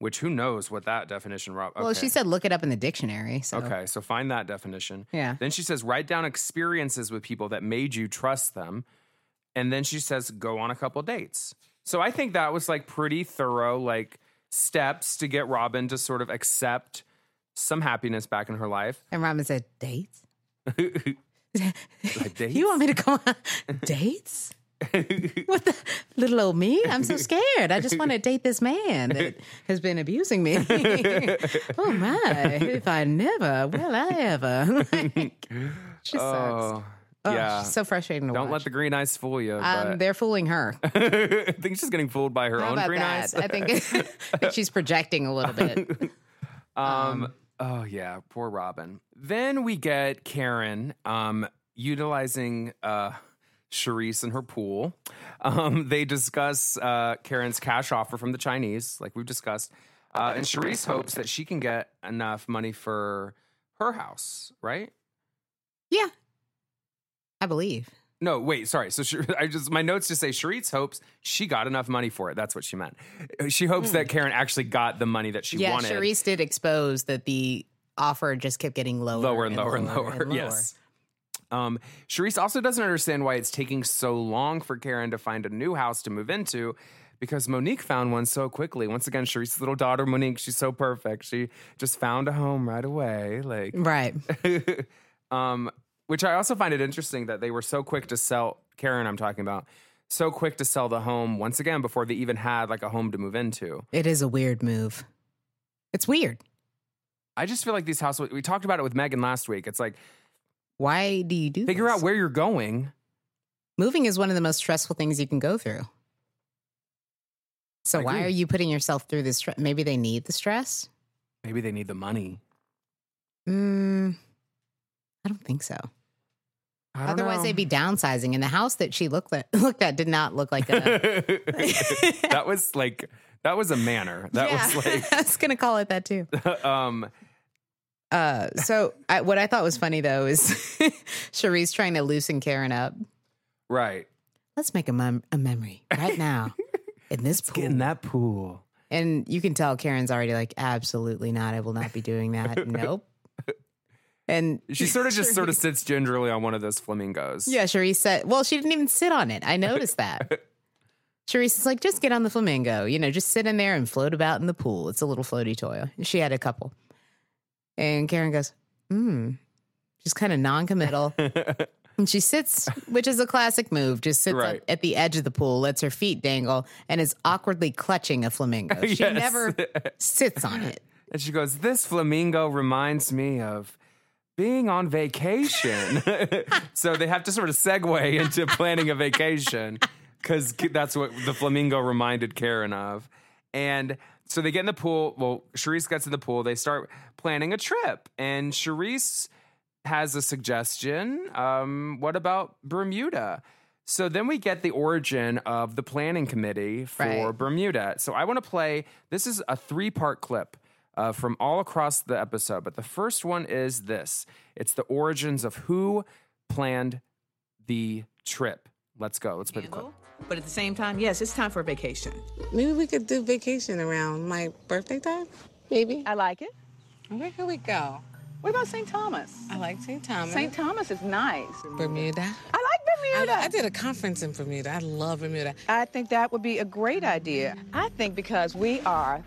which who knows what that definition. Rob. Well, she said look it up in the dictionary. So Okay, so find that definition. Yeah. Then she says write down experiences with people that made you trust them. And then she says go on a couple dates. So I think that was like pretty thorough, like steps to get Robyn to sort of accept some happiness back in her life. And Robyn said, Dates? <laughs> Like dates? <laughs> You want me to go on dates? <laughs> <laughs> what the little old me? I'm so scared. I just want to date this man that <laughs> has been abusing me. <laughs> oh my! If I never, will I ever? like, she sucks. Oh, Oh, yeah. she's so frustrating to Don't let the green eyes fool you. um, they're fooling her. I think she's getting fooled by her How own green that? eyes. I think, I think she's projecting a little bit. Um, oh yeah, poor Robyn. Then we get Karen um utilizing uh Charrisse and her pool. <laughs> Um, they discuss uh Karen's cash offer from the Chinese, like we've discussed. Uh, and Charrisse hopes that she can get enough money for her house, right? Yeah, I believe. No, wait, sorry. So Char- <laughs> I just my notes just say Charrisse hopes she got enough money for it. That's what she meant. She hopes that Karen actually got the money that she yeah, wanted. Charrisse did expose that the offer just kept getting lower, and lower and lower and lower. <laughs> Yes. Um, Charrisse also doesn't understand why it's taking so long for Karen to find a new house to move into because Monique found one so quickly. Once again, Charrisse's little daughter, Monique, she's so perfect. She just found a home right away. Like, Right. <laughs> um, which I also find it interesting that they were so quick to sell Karen, I'm talking about, so quick to sell the home once again before they even had like a home to move into. It is a weird move. It's weird. I just feel like these houses, we talked about it with Megan last week. It's like, Why do you do figure this? out where you're going. Moving is one of the most stressful things you can go through. So I why agree. are you putting yourself through this stress? Maybe they need the stress. Maybe they need the money. Mm, I don't think so. I don't Otherwise, know. they'd be downsizing. And the house that she looked at, <laughs> looked at did not look like a. <laughs> that was like that was a manor. That Yeah, was like <laughs> I was gonna call it that too. um Uh, so I, what I thought was funny though is <laughs> Charrisse trying to loosen Karen up. right. Let's make a, mem- a memory right now in this pool. Get in that pool. And you can tell Karen's already like, absolutely not. I will not be doing that. <laughs> nope. And She sort of just sort of sits gingerly on one of those flamingos. Yeah, Charrisse said, well, she didn't even sit on it. I noticed that. <laughs> Charrisse is like, just get on the flamingo, you know, just sit in there and float about in the pool. It's a little floaty toy. She had a couple. And Karen goes, hmm. She's kind of non committal. <laughs> and she sits, which is a classic move, just sits Right. at the edge of the pool, lets her feet dangle, and is awkwardly clutching a flamingo. <laughs> She Yes. never sits on it. And she goes, This flamingo reminds me of being on vacation. <laughs> so they have to sort of segue into planning a vacation because that's what the flamingo reminded Karen of. And so they get in the pool. Well, Charrisse gets in the pool. They start planning a trip. And Charrisse has a suggestion. Um, what about Bermuda? So then we get the origin of the planning committee for Right. Bermuda. So I want to play. This is a three part clip uh, from all across the episode, but the first one is this it's the origins of who planned the trip. Let's go. Let's play the clip. But at the same time, yes, it's time for a vacation. Maybe we could do vacation around my birthday time. Maybe. I like it. Where could we go? What about St. Thomas? I like St. Thomas. St. Thomas is nice. Bermuda. I like I, Bermuda. I did a conference in Bermuda. I love Bermuda. I think that would be a great idea. I think because we are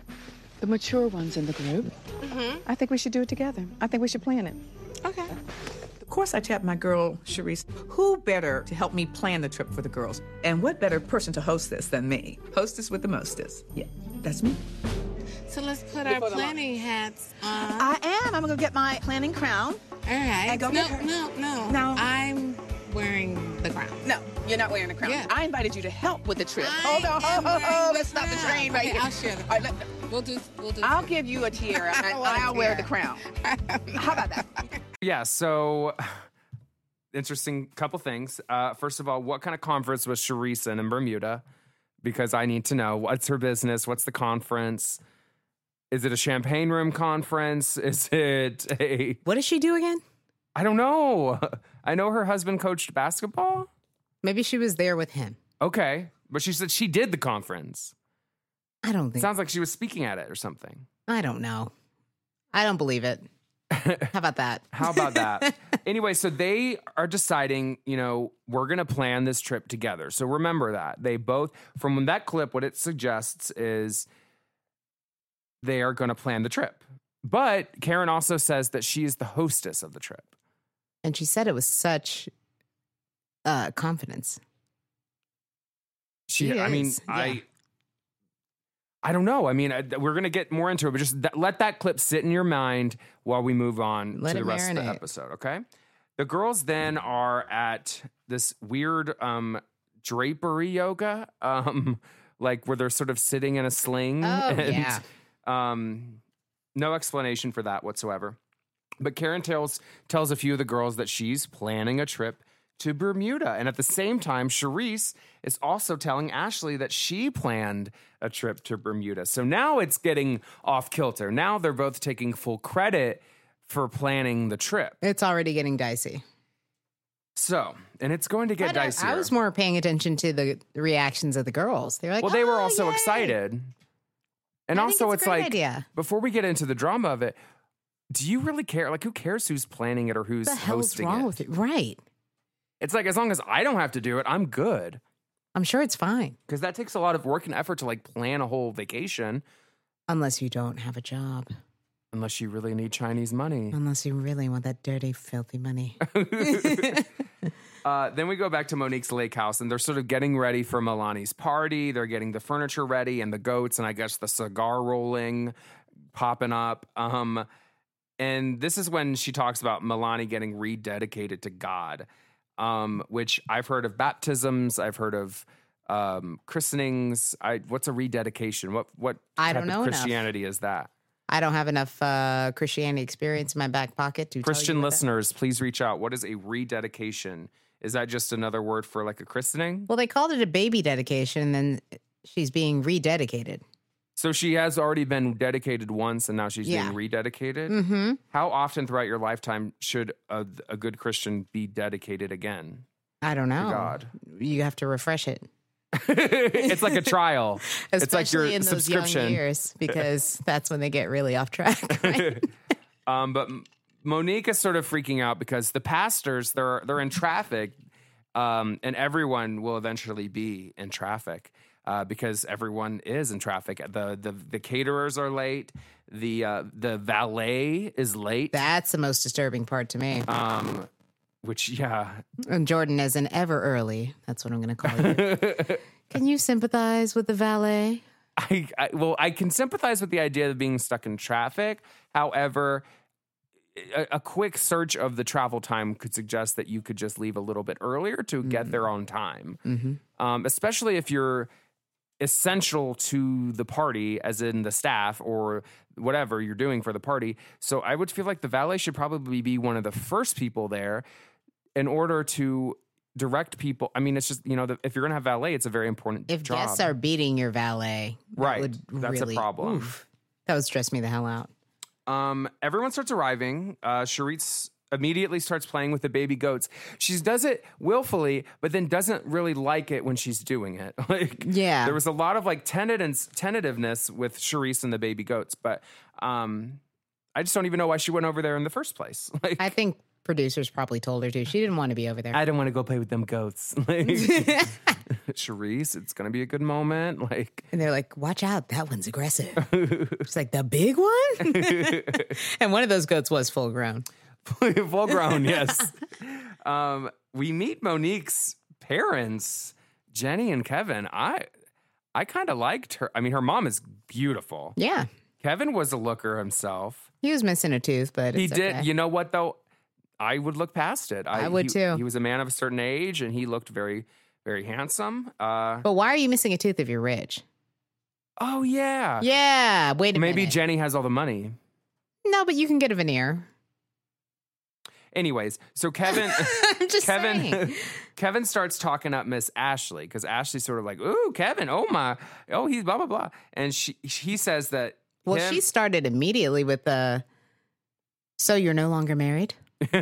the mature ones in the group, mm-hmm. I think we should do it together. I think we should plan it. Okay. Of course, I tapped my girl, Charrisse. Who better to help me plan the trip for the girls? And what better person to host this than me? Hostess with the mostest. Yeah, that's me. So let's put our planning hats on. I am. I'm going to get my planning crown. All right. And go no, get her. no, no. No. I'm wearing the crown. No, you're not wearing the crown. Yeah. I invited you to help with the trip. I Hold on, am ho, ho, ho. Let's stop the train right Okay, here. I'll share the All right, let- We'll do. We'll do. I'll give you a tiara <laughs> and I want a I'll wear the crown. <laughs> How about that? Yeah, so <sighs> interesting couple things. Uh, first of all, what kind of conference was Charrisse in in Bermuda? Because I need to know what's her business, what's the conference? Is it a champagne room conference? <laughs> Is it a What does she do again? I don't know. I know her husband coached basketball. Maybe she was there with him. Okay, but she said she did the conference. I don't think. sounds like she was speaking at it or something. I don't know. I don't believe it. <laughs> How about that? How about that? <laughs> anyway, so they are deciding, you know, we're going to plan this trip together. So remember that. They both, from that clip, what it suggests is they are going to plan the trip. But Karen also says that she is the hostess of the trip. And she said it with such uh, confidence. She, She I mean, yeah. I, I don't know. I mean, I, we're gonna get more into it, but just th- let that clip sit in your mind while we move on Let to the rest of the episode. Okay. The girls then are at this weird um, drapery yoga, um, like where they're sort of sitting in a sling. Oh, <laughs> and, yeah. Um, no explanation for that whatsoever. But Karen tells tells a few of the girls that she's planning a trip to Bermuda, and at the same time, Charrisse is also telling Ashley that she planned a trip to Bermuda. So now it's getting off kilter. Now they're both taking full credit for planning the trip. It's already getting dicey. So, and it's going to get dicey. I- was more paying attention to the reactions of the girls. They were like, well, they were "Oh, also yay." excited. And I also, it's it's, like, idea. before we get into the drama of it, do you really care? Like, who cares who's planning it or who's the hell's hosting wrong it? with it? Right. It's like as long as I don't have to do it, I'm good. I'm sure it's fine. Because that takes a lot of work and effort to like plan a whole vacation, Unless you don't have a job. unless you really need Chinese money. Unless you really want that dirty, filthy money. <laughs> <laughs> Uh, then we go back to Monique's lake house, and they're sort of getting ready for Milani's party. They're getting the furniture ready and the goats, and I guess the cigar rolling, popping up. Um, and this is when she talks about Milani getting rededicated to God, um, which I've heard of baptisms, I've heard of um, christenings. I what's a rededication? What what I type don't of know enough. Christianity is that? I don't have enough uh, Christianity experience in my back pocket to tell Christian what that- listeners, please reach out. What is a rededication? Is that just another word for like a christening? Well, they called it a baby dedication, and then she's being rededicated. So she has already been dedicated once, and now she's Yeah. being rededicated. Mm-hmm. How often throughout your lifetime should a, a good Christian be dedicated again? I don't know. God. You have to refresh it. <laughs> it's like a trial. <laughs> it's like your Especially in those young subscription. years, <laughs> because that's when they get really off track. right? Um, but Monique is sort of freaking out because the pastors they're they're in traffic, um, and everyone will eventually be in traffic uh, because everyone is in traffic. The the the caterers are late. The uh, the valet is late. That's the most disturbing part to me. um, which yeah, And Jordan is an ever early. That's what I'm going to call you. <laughs> Can you sympathize with the valet? I, I well, I can sympathize with the idea of being stuck in traffic. However, a, a quick search of the travel time could suggest that you could just leave a little bit earlier to get there on time. Um, especially if you're essential to the party, as in the staff or whatever you're doing for the party. So I would feel like the valet should probably be one of the first people there in order to direct people. I mean, it's just you know, the, if you're gonna have valet, it's a very important If job. guests are beating your valet, that Right. would That's a problem. oof. that would stress me the hell out. Um, everyone starts arriving. Uh, Charrisse immediately starts playing with the baby goats. She does it willfully, but then doesn't really like it when she's doing it. <laughs> Like, Yeah. there was a lot of like tentative- tentativeness with Charrisse and the baby goats, but um, I just don't even know why she went over there in the first place. <laughs> Like, I think producers probably told her to. She didn't want to be over there. I don't want to go play with them goats. <laughs> Like, Charrisse, it's gonna be a good moment. Like, and they're like, watch out, that one's aggressive. She's like, the big one? and one of those goats was full grown. <laughs> full grown, <laughs> yes. Um, we meet Monique's parents, Jenny and Kevin. I I kind of liked her. I mean, her mom is beautiful. Yeah. Kevin was a looker himself. He was missing a tooth, but he did. okay. You know what though? I would look past it. I would he- too. He was a man of a certain age, and he looked very, very handsome. Uh, But why are you missing a tooth if you're rich? oh yeah, Yeah. Wait a Maybe minute. Jenny has all the money. no, but you can get a veneer. Anyways, so Kevin. <laughs> Kevin. <laughs> Kevin starts talking up Miss Ashley because Ashley's sort of like, "Ooh, Kevin, oh my, oh he's blah blah blah," and she he says that. Well, him- she started immediately with the. So you're no longer married? <laughs>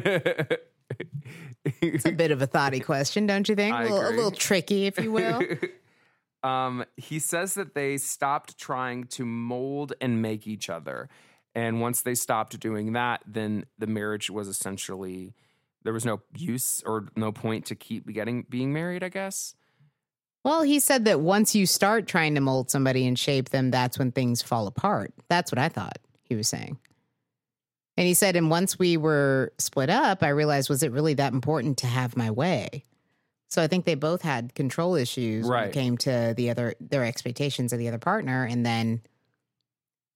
It's a bit of a thoughty question, don't you think? A, little, a little tricky, if you will. um, he says that they stopped trying to mold and make each other, and once they stopped doing that, then the marriage was essentially there was no use or no point to keep getting being married. I guess. Well, he said that once you start trying to mold somebody and shape them, that's when things fall apart. That's what I thought he was saying. And he said, and once we were split up, I realized, was it really that important to have my way? So I think they both had control issues when Right. it came to the other their expectations of the other partner. And then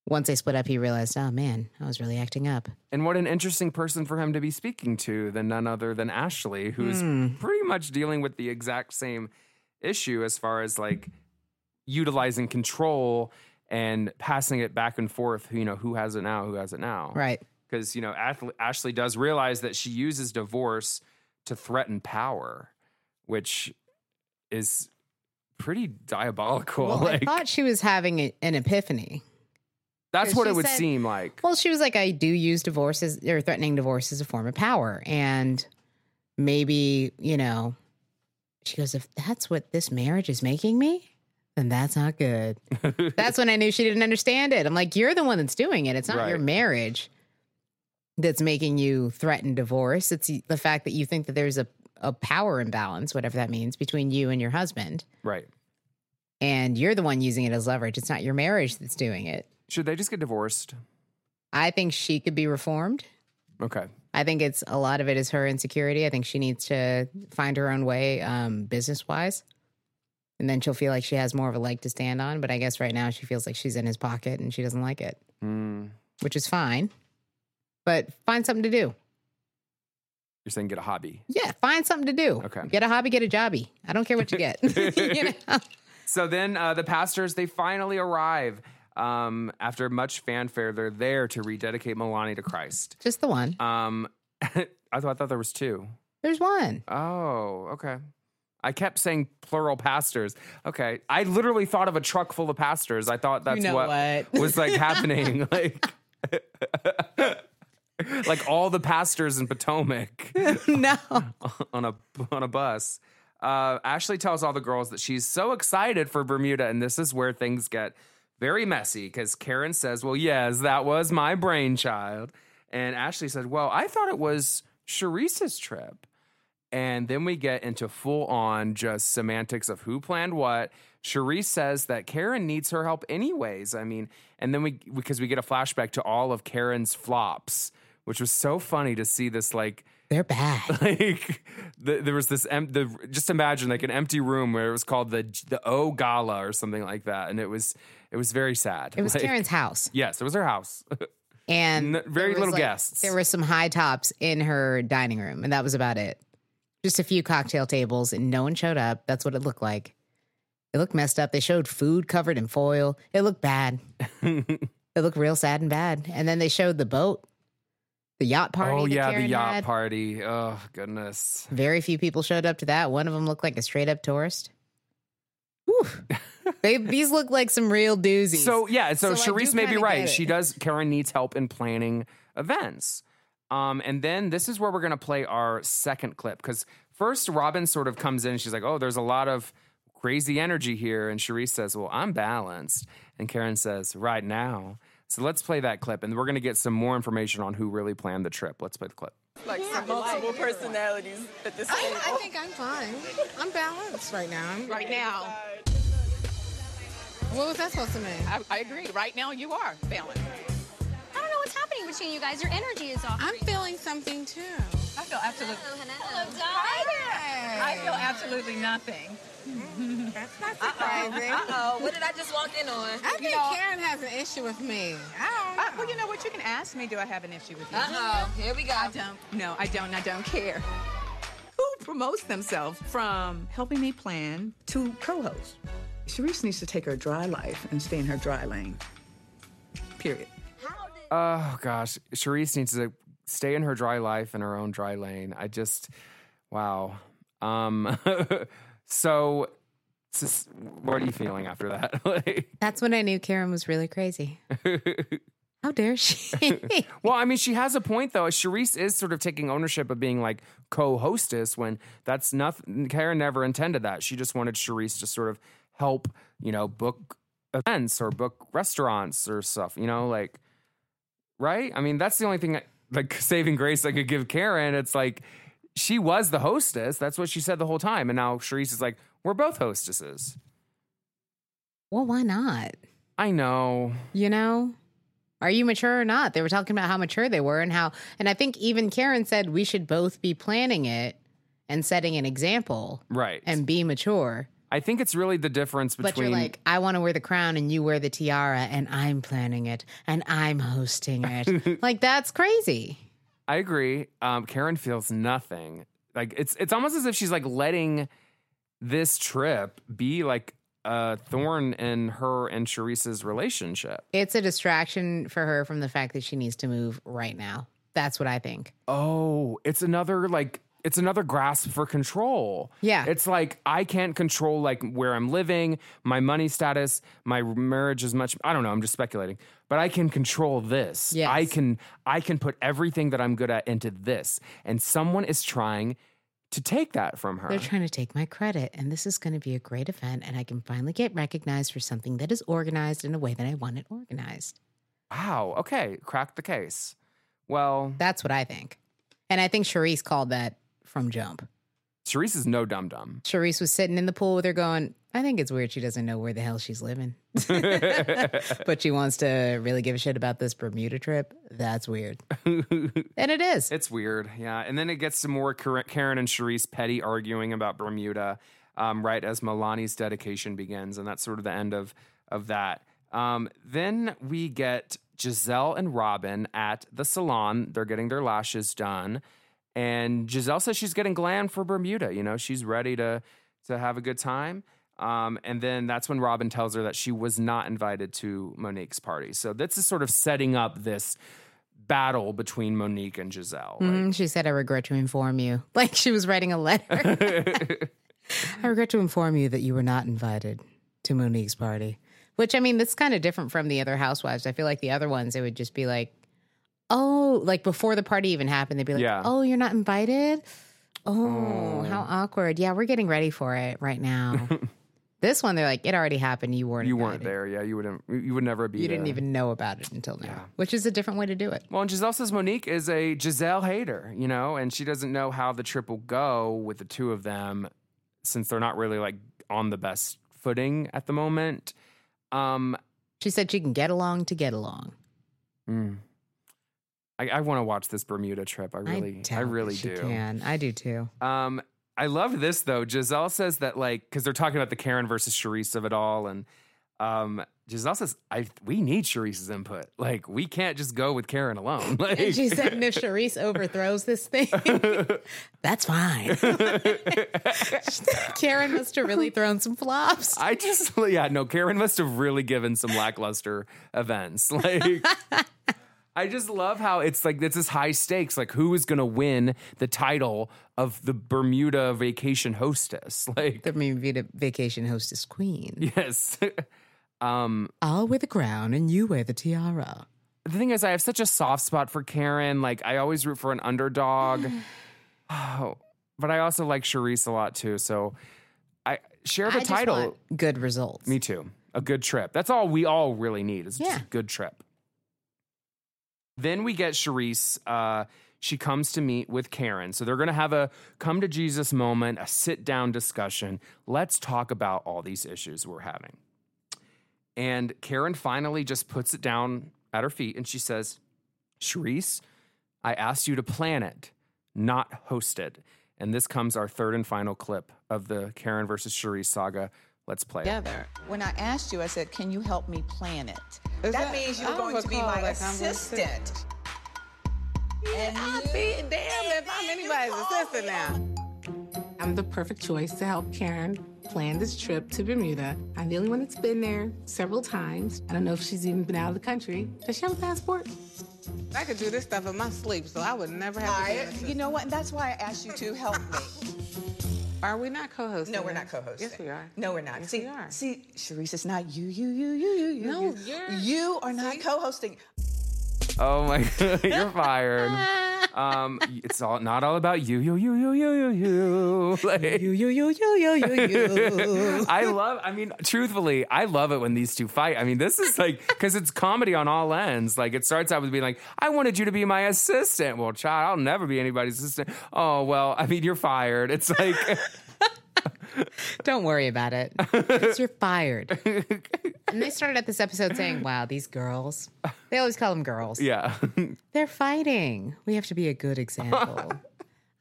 once they split up, he realized, oh man, I was really acting up. And what an interesting person for him to be speaking to than none other than Ashley, who's hmm. pretty much dealing with the exact same issue as far as like utilizing control and passing it back and forth. You know, who has it now? Who has it now? Right. Because, you know, Ath- Ashley does realize that she uses divorce to threaten power, which is pretty diabolical. Well, like, I thought she was having a, an epiphany. That's what it would said- seem like. Well, she was like, I do use divorce as or threatening divorce as a form of power. And maybe, you know, she goes, if that's what this marriage is making me, then that's not good. <laughs> that's when I knew she didn't understand it. I'm like, you're the one that's doing it. It's not your marriage that's making you threaten divorce. It's the fact that you think that there's a, a power imbalance, whatever that means, between you and your husband. right. And you're the one using it as leverage. It's not your marriage that's doing it. Should they just get divorced? I think she could be reformed. Okay. I think it's a lot of it is her insecurity. I think she needs to find her own way, um, business wise. And then she'll feel like she has more of a leg to stand on. But I guess right now she feels like she's in his pocket and she doesn't like it, Mm. which is fine. But find something to do. You're saying get a hobby. Yeah, find something to do. Okay. Get a hobby, get a jobby. I don't care what you get. <laughs> you <laughs> know? So then uh, the pastors they finally arrive. Um, after much fanfare, they're there to rededicate Milani to Christ. Just the one. Um, <laughs> I thought I thought there was two. There's one. Oh, okay. I kept saying plural pastors. Okay, I literally thought of a truck full of pastors. I thought that's know what, what? was like <laughs> happening. Like, <laughs> like all the pastors in Potomac. no. on a on a bus. Uh, Ashley tells all the girls that she's so excited for Bermuda, and this is where things get very messy because Karen says, "Well, yes, that was my brainchild," and Ashley said, "Well, I thought it was Charrisse's trip." And then we get into full on just semantics of who planned what. Charrisse says that Karen needs her help anyways. I mean, and then we because we get a flashback to all of Karen's flops, which was so funny to see this like They're bad. <laughs> like the, there was this em- the just imagine like an empty room where it was called the the O Gala or something like that, and it was it was very sad. It was Like, Karen's house. <laughs> Yes, it was her house. <laughs> And N- very little guests. There were some high tops in her dining room, and that was about it. Just a few cocktail tables, and no one showed up. That's what it looked like. It looked messed up. They showed food covered in foil. It looked bad. <laughs> it looked real sad and bad. And then they showed the boat, the yacht party. oh yeah, Karen the yacht had. party. Oh goodness. Very few people showed up to that. One of them looked like a straight up tourist. They, these look like some real doozies. So yeah, so, So Charrisse may be right. She does. Karen needs help in planning events. Um, and then this is where we're gonna play our second clip because first Robyn sort of comes in and she's like, "Oh, there's a lot of crazy energy here," and Charrisse says, "Well, I'm balanced," and Karen says, "Right now." So let's play that clip, and we're gonna get some more information on who really planned the trip. Let's play the clip. Like some multiple personalities at this I, table. I think I'm fine. I'm balanced right now. I'm, right now, what was that supposed to mean? I, I agree. Right now, you are balanced. I don't know what's happening between you guys. Your energy is off. I'm feeling something too. I feel absolutely. Hello, hello. hello Hi I feel absolutely nothing. <laughs> That's not surprising. Uh-oh. what did I just walk in on? I think Karen has an issue with me. I don't Uh, well, you know what? You can ask me. Do I have an issue with you? Uh-oh, here we go. I don't. No, I don't. I don't care. Who promotes themselves from helping me plan to co-host? Charrisse needs to take her dry life and stay in her dry lane. Period. Oh gosh, Charrisse needs to stay in her dry life in her own dry lane. I just, wow. Um, <laughs> so, sis- what are you feeling after that? <laughs> Like- That's when I knew Karen was really crazy. <laughs> How dare she? well, I mean, she has a point though. Charrisse is sort of taking ownership of being like co-hostess when that's nothing. Karen never intended that. She just wanted Charrisse to sort of help, you know, book events or book restaurants or stuff. You know, like right? I mean, that's the only thing like <laughs> saving grace I could give Karen. It's like she was the hostess. That's what she said the whole time. And now Charrisse is like, We're both hostesses. Well, why not? I know. You know? Are you mature or not? They were talking about how mature they were and how, and I think even Karen said we should both be planning it and setting an example Right. and be mature. I think it's really the difference between But you're like, I want to wear the crown and you wear the tiara and I'm planning it and I'm hosting it. <laughs> like, that's crazy. I agree. Um, Karen feels nothing. Like it's it's almost as if she's like letting this trip be like a thorn in her and Charrisse's relationship. It's a distraction for her from the fact that she needs to move right now. That's what I think. Oh, it's another like it's another grasp for control. Yeah. It's like I can't control like where I'm living, my money status, my marriage is much I don't know, I'm just speculating. But I can control this. Yes. I can I can put everything that I'm good at into this. And someone is trying to take that from her. They're trying to take my credit, and this is going to be a great event, and I can finally get recognized for something that is organized in a way that I want it organized. Wow. Okay. Crack the case. Well, That's what I think. And I think Charrisse called that from jump. Charrisse is no dum dum. Charrisse was sitting in the pool with her going, I think it's weird she doesn't know where the hell she's living. <laughs> <laughs> but she wants to really give a shit about this Bermuda trip. That's weird. <laughs> and it is. It's weird. Yeah. And then it gets to more Karen and Charrisse petty arguing about Bermuda um, right as Milani's dedication begins. And that's sort of the end of, of that. Um, then we get Gizelle and Robyn at the salon. They're getting their lashes done. And Gizelle says she's getting glam for Bermuda. You know, she's ready to, to have a good time. Um, and then that's when Robyn tells her that she was not invited to Monique's party. So this is sort of setting up this battle between Monique and Gizelle. Like, Mm, she said, I regret to inform you. <laughs> Like she was writing a letter. <laughs> I regret to inform you that you were not invited to Monique's party. Which, I mean, that's kind of different from the other housewives. I feel like the other ones, it would just be like, oh, like before the party even happened, they'd be like, Yeah. oh, you're not invited? Oh, how awkward. Yeah, we're getting ready for it right now. <laughs> this one, they're like, it already happened. You weren't you invited. weren't there. Yeah, you wouldn't. You would never be. You didn't even know about it until now, which is a different way to do it. Well, and Gizelle says Monique is a Gizelle hater, you know, and she doesn't know how the trip will go with the two of them since they're not really like on the best footing at the moment. Um, She said she can get along to get along. mm. I, I want to watch this Bermuda trip. I really, I, doubt really do. Can. I do too. Um, I love this though. Gizelle says that like because they're talking about the Karen versus Charrisse of it all, and um, Gizelle says I we need Charrisse's input. Like we can't just go with Karen alone. <laughs> Like And she said, and if <laughs> Charrisse overthrows this thing, <laughs> that's fine. Karen must have really thrown some flops. I just yeah no Karen must have really given some lackluster events. Like I just love how it's like it's this high stakes. Like who is going to win the title of the Bermuda vacation hostess? <laughs> Like The Bermuda vacation hostess queen. yes. <laughs> um I'll wear the crown and you wear the tiara. the thing is, I have such a soft spot for Karen. Like, I always root for an underdog. oh, <sighs> <sighs> but I also like Charrisse a lot too. So I share the I title. good results. Me too. A good trip. That's all we all really need is just a good trip. Then we get Charrisse. Uh, she comes to meet with Karen. So they're going to have a come to Jesus moment, a sit down discussion. Let's talk about all these issues we're having. And Karen finally just puts it down at her feet and she says, Charrisse, I asked you to plan it, not host it. And this comes our third and final clip of the Karen versus Charrisse saga. Let's play it. together. When I asked you, I said, "Can you help me plan it?" that, that- means you're going to be my that conversation. assistant. And I be damn if I'm anybody's assistant now. I'm the perfect choice to help Karen plan this trip to Bermuda. I'm the only one that's been there several times. I don't know if she's even been out of the country. Does she have a passport? I could do this stuff in my sleep, so I would never have to be an I, you know what? That's why I asked you to help me. <laughs> Are we not co-hosting? No, we're not co-hosting. Yes, we are. No, we're not. Yes, see, we are. see, Charrisse, it's not you, you, you, you, you, you. No, you. you're- You are not co-hosting. Oh my <laughs> god, you're fired. <laughs> Um, it's all not all about you, you, you, you, you, you, you. <laughs> Like, You, you, you, you, you, you, you. I love. I mean, truthfully, I love it when these two fight. I mean, this is like because it's comedy on all ends. Like it starts out with being like, "I wanted you to be my assistant." Well, child, I'll never be anybody's assistant. Oh well, I mean, you're fired. It's like. Don't worry about it. You're fired. And they started at this episode saying, wow, these girls, they always call them girls. Yeah. <laughs> They're fighting. We have to be a good example. <laughs>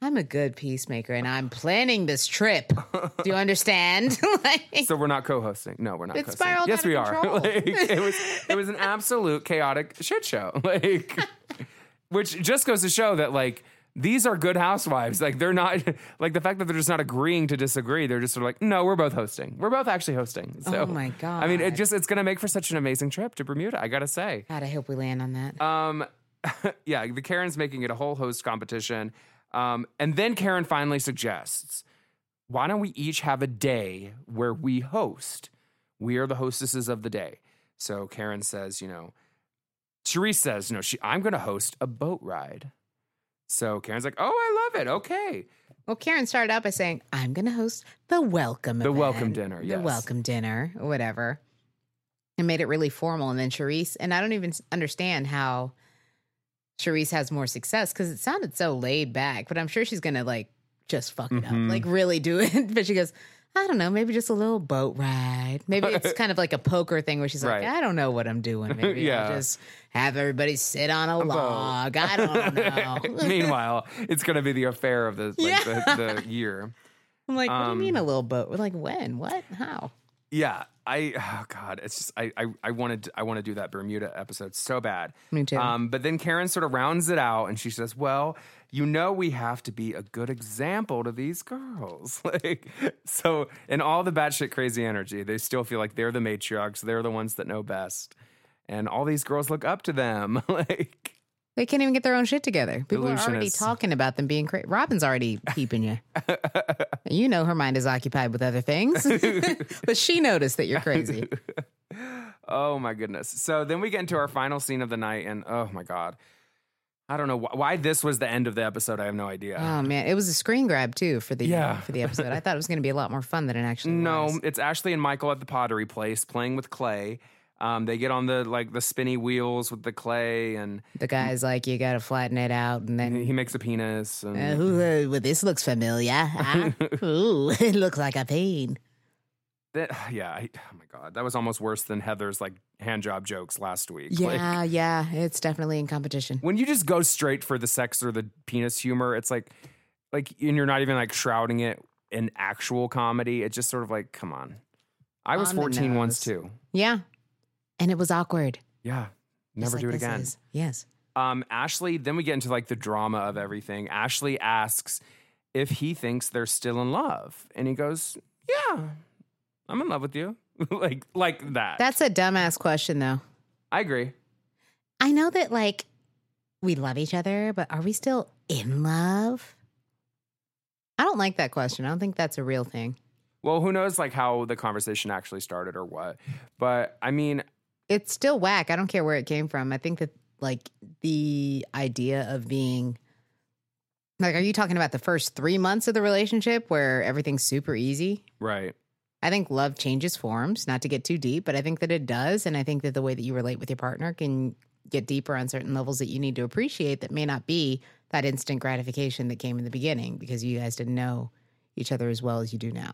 I'm a good peacemaker and I'm planning this trip. Do you understand? <laughs> like, so we're not co-hosting. No, we're not. It co-hosting. spiraled Yes, out of we are. like, it was. It was an absolute chaotic shit show. Like, which just goes to show that like these are good housewives. Like they're not <laughs> like the fact that they're just not agreeing to disagree. They're just sort of like, no, we're both hosting. We're both actually hosting. So, Oh my god! I mean, it just it's gonna make for such an amazing trip to Bermuda. I gotta say. God, I hope we land on that. Um, <laughs> yeah, the Karen's making it a whole host competition. Um, and then Karen finally suggests, why don't we each have a day where we host? We are the hostesses of the day. So Karen says, you know, Charrisse says, no, she, I'm going to host a boat ride. So Karen's like, oh, I love it. Okay. Well, Karen started out by saying, I'm going to host the welcome The event, welcome dinner, The welcome dinner, whatever. And made it really formal. And then Charrisse, and I don't even understand how Charrisse has more success because it sounded so laid back, but I'm sure she's going to like just fuck it Mhm. up, like really do it. <laughs> but she goes, I don't know, maybe just a little boat ride. Maybe it's <laughs> kind of like a poker thing where she's like, Right. I don't know what I'm doing. <laughs> Maybe Yeah. I'll just have everybody sit on a, boat. log. I don't <laughs> know. Meanwhile, it's going to be the affair of the, like, Yeah. the, the year. I'm like, what do you Um, mean a little boat? We're like, when? What? How? Yeah, I oh god, it's just I I, I wanted to, I want to do that Bermuda episode so bad. Me too. Um, but then Karen sort of rounds it out and she says, "Well, you know, we have to be a good example to these girls." <laughs> like so, in all the batshit crazy energy, they still feel like they're the matriarchs, they're the ones that know best, and all these girls look up to them. <laughs> like They can't even get their own shit together. People are already talking about them being crazy. Robyn's already peeping you. <laughs> you know her mind is occupied with other things, but she noticed that you're crazy. Oh my goodness. So then we get into our final scene of the night, and oh my god, I don't know wh- why this was the end of the episode. I have no idea. Oh man, it was a screen grab too for the Yeah. for the episode. I thought it was going to be a lot more fun than it actually no, was. it's Ashley and Michael at the Pottery Place playing with clay. Um, they get on the like the spinny wheels with the clay, and The guy's like, you got to flatten it out, and then he makes a penis. And, Uh, ooh, uh, well, this looks familiar. huh? <laughs> ooh, <laughs> it looks like a pain. That, <sighs> yeah, I, oh my god, that was almost worse than Heather's like hand job jokes last week. Like, Yeah, yeah, it's definitely in competition. when you just go straight for the sex or the penis humor, it's like, like, and you're not even like shrouding it in actual comedy. It's just sort of like, come on. I was On 14 once too. Yeah, and it was awkward. Yeah, never like do it again. is. Yes. Um, Ashley, then we get into like the drama of everything. Ashley asks if he thinks they're still in love, and he goes, "Yeah, I'm in love with you." <laughs> like, like that. That's a dumbass question, though. I agree. I know that, like, we love each other, but are we still in love? I don't like that question. I don't think that's a real thing. Well, who knows like how the conversation actually started or what? But I mean, It's still whack. I don't care where it came from. I think that, like, the idea of being. Like, are you talking about the first three months of the relationship where everything's super easy? right. I think love changes forms, not to get too deep, but I think that it does. And I think that the way that you relate with your partner can get deeper on certain levels that you need to appreciate that may not be that instant gratification that came in the beginning because you guys didn't know each other as well as you do now.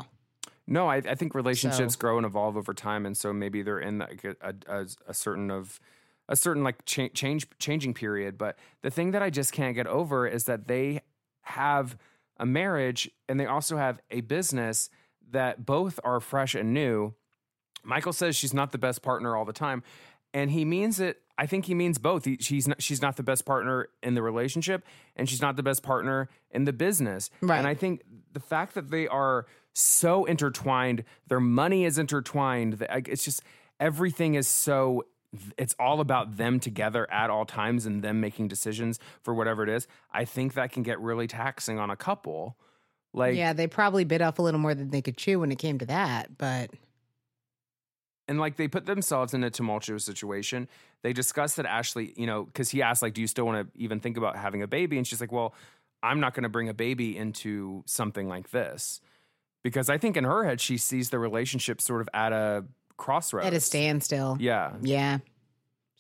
No, I, I think relationships So- grow and evolve over time, and so maybe they're in like a, a, a, certain of a certain like cha- change changing period. But the thing that I just can't get over is that they have a marriage and they also have a business that both are fresh and new. Michael says she's not the best partner all the time, and he means it. I think he means both. He, she's not, she's not the best partner in the relationship, and she's not the best partner in the business. Right. And I think the fact that they are so intertwined, their money is intertwined. It's just everything is so. It's all about them together at all times and them making decisions for whatever it is. I think that can get really taxing on a couple. Like, yeah, they probably bit off a little more than they could chew when it came to that, but and like they put themselves in a tumultuous situation. They discussed that Ashley, you know, because he asked, like, do you still want to even think about having a baby? And she's like, well, I'm not going to bring a baby into something like this because I think in her head she sees the relationship sort of at a crossroads, at a standstill. Yeah, Yeah.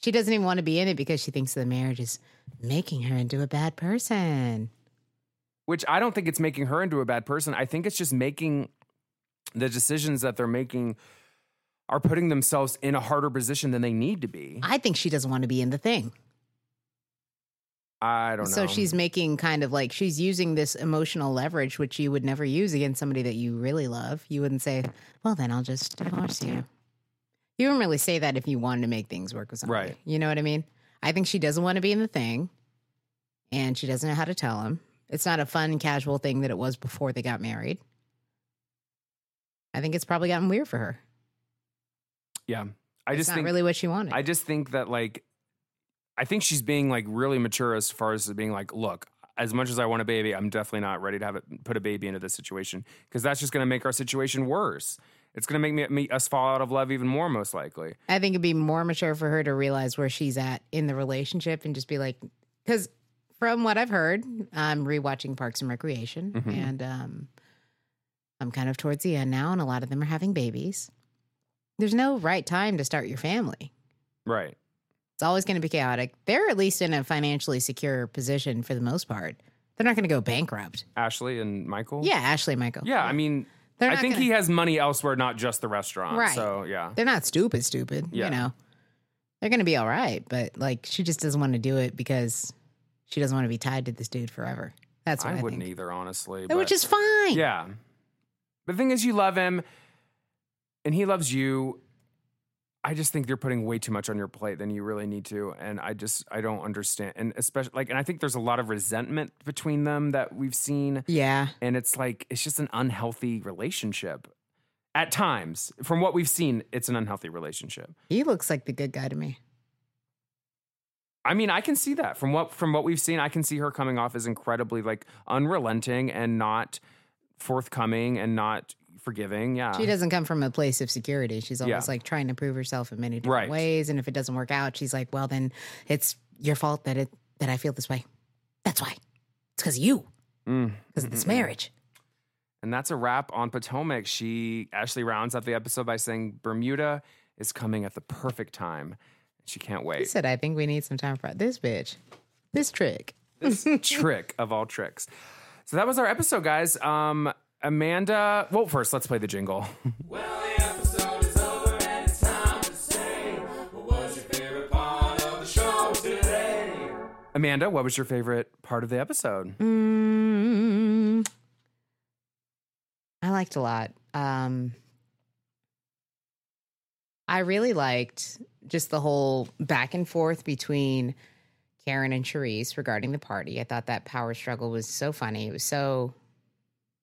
She doesn't even want to be in it because she thinks the marriage is making her into a bad person. Which I don't think it's making her into a bad person. I think it's just making the decisions that they're making are putting themselves in a harder position than they need to be. I think she doesn't want to be in the thing. I don't know. So she's making kind of like she's using this emotional leverage, which you would never use against somebody that you really love. You wouldn't say, "Well, then I'll just divorce you." You wouldn't really say that if you wanted to make things work with somebody. Right. You know what I mean? I think she doesn't want to be in the thing, and she doesn't know how to tell him. It's not a fun, casual thing that it was before they got married. I think it's probably gotten weird for her. yeah. I It's just not think really what she wanted. I just think that like I think she's being like really mature as far as being like, look, as much as I want a baby, I'm definitely not ready to have it put a baby into this situation because that's just going to make our situation worse. It's going to make me, me us fall out of love even more, most likely. I think it'd be more mature for her to realize where she's at in the relationship and just be like, because from what I've heard, I'm rewatching Parks and Recreation, Mhm. and um, I'm kind of towards the end now, and a lot of them are having babies. There's no right time to start your family. Right. It's always going to be chaotic. They're at least in a financially secure position for the most part. They're not going to go bankrupt. Ashley and Michael. Yeah, Ashley and Michael. Yeah. I mean, I think gonna- he has money elsewhere, not just the restaurant. Right. So yeah. They're not stupid, stupid. Yeah. You know, they're going to be all right. But like, she just doesn't want to do it because she doesn't want to be tied to this dude forever. That's what I I, wouldn't think. either, honestly. Which is fine. Yeah. The thing is, you love him and he loves you. I just think you're putting way too much on your plate than you really need to. And I just, I don't understand. And especially, like, and I think there's a lot of resentment between them that we've seen. Yeah. And it's like, it's just an unhealthy relationship. At times, from what we've seen, it's an unhealthy relationship. He looks like the good guy to me. I mean, I can see that from what from what we've seen. I can see her coming off as incredibly like unrelenting and not forthcoming and not forgiving. Yeah, She doesn't come from a place of security. She's always Yeah. like trying to prove herself in many different Right. ways. And if it doesn't work out, she's like, well, then it's your fault that it that I feel this way. That's why. It's because of you. Mm. Because of this marriage. And that's a wrap on Potomac. She Ashley rounds up the episode by saying Bermuda is coming at the perfect time. She can't wait. He wait. said, I think we need some time for this bitch. This trick. This <laughs> trick of all tricks. So that was our episode, guys. Um, Amanda. Well, first let's play the jingle. Amanda, what was your favorite part of the episode? Mm, I liked a lot. Um, I really liked just the whole back and forth between Karen and Charrisse regarding the party. I thought that power struggle was so funny. It was so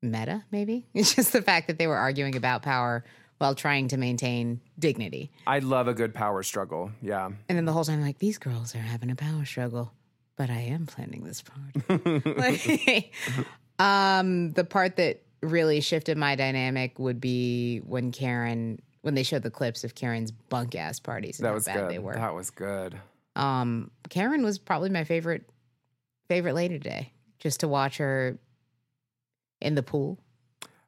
meta, maybe. <laughs> It's just the fact that they were arguing about power while trying to maintain dignity. I love a good power struggle. Yeah. And then the whole time, like, these girls are having a power struggle, but I am planning this party. <laughs> Like, <laughs> um, the part that really shifted my dynamic would be when Karen, when they showed the clips of Karen's bunk ass parties and that how was bad good. they were. That was good. Um, Karen was probably my favorite favorite lady today. Just to watch her in the pool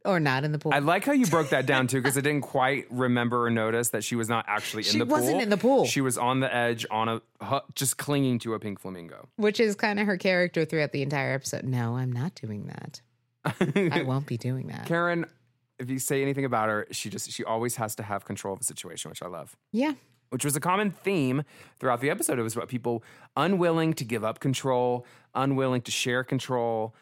or not in the pool. I like how you broke that down too, because <laughs> I didn't quite remember or notice that she was not actually in She the pool. She wasn't in the pool. She was on the edge, on a just clinging to a pink flamingo. which is kind of her character throughout the entire episode. No, I'm not doing that. <laughs> I won't be doing that. Karen, if you say anything about her, she just she always has to have control of the situation, which I love. Yeah. Which was a common theme throughout the episode. It was about people unwilling to give up control, unwilling to share control.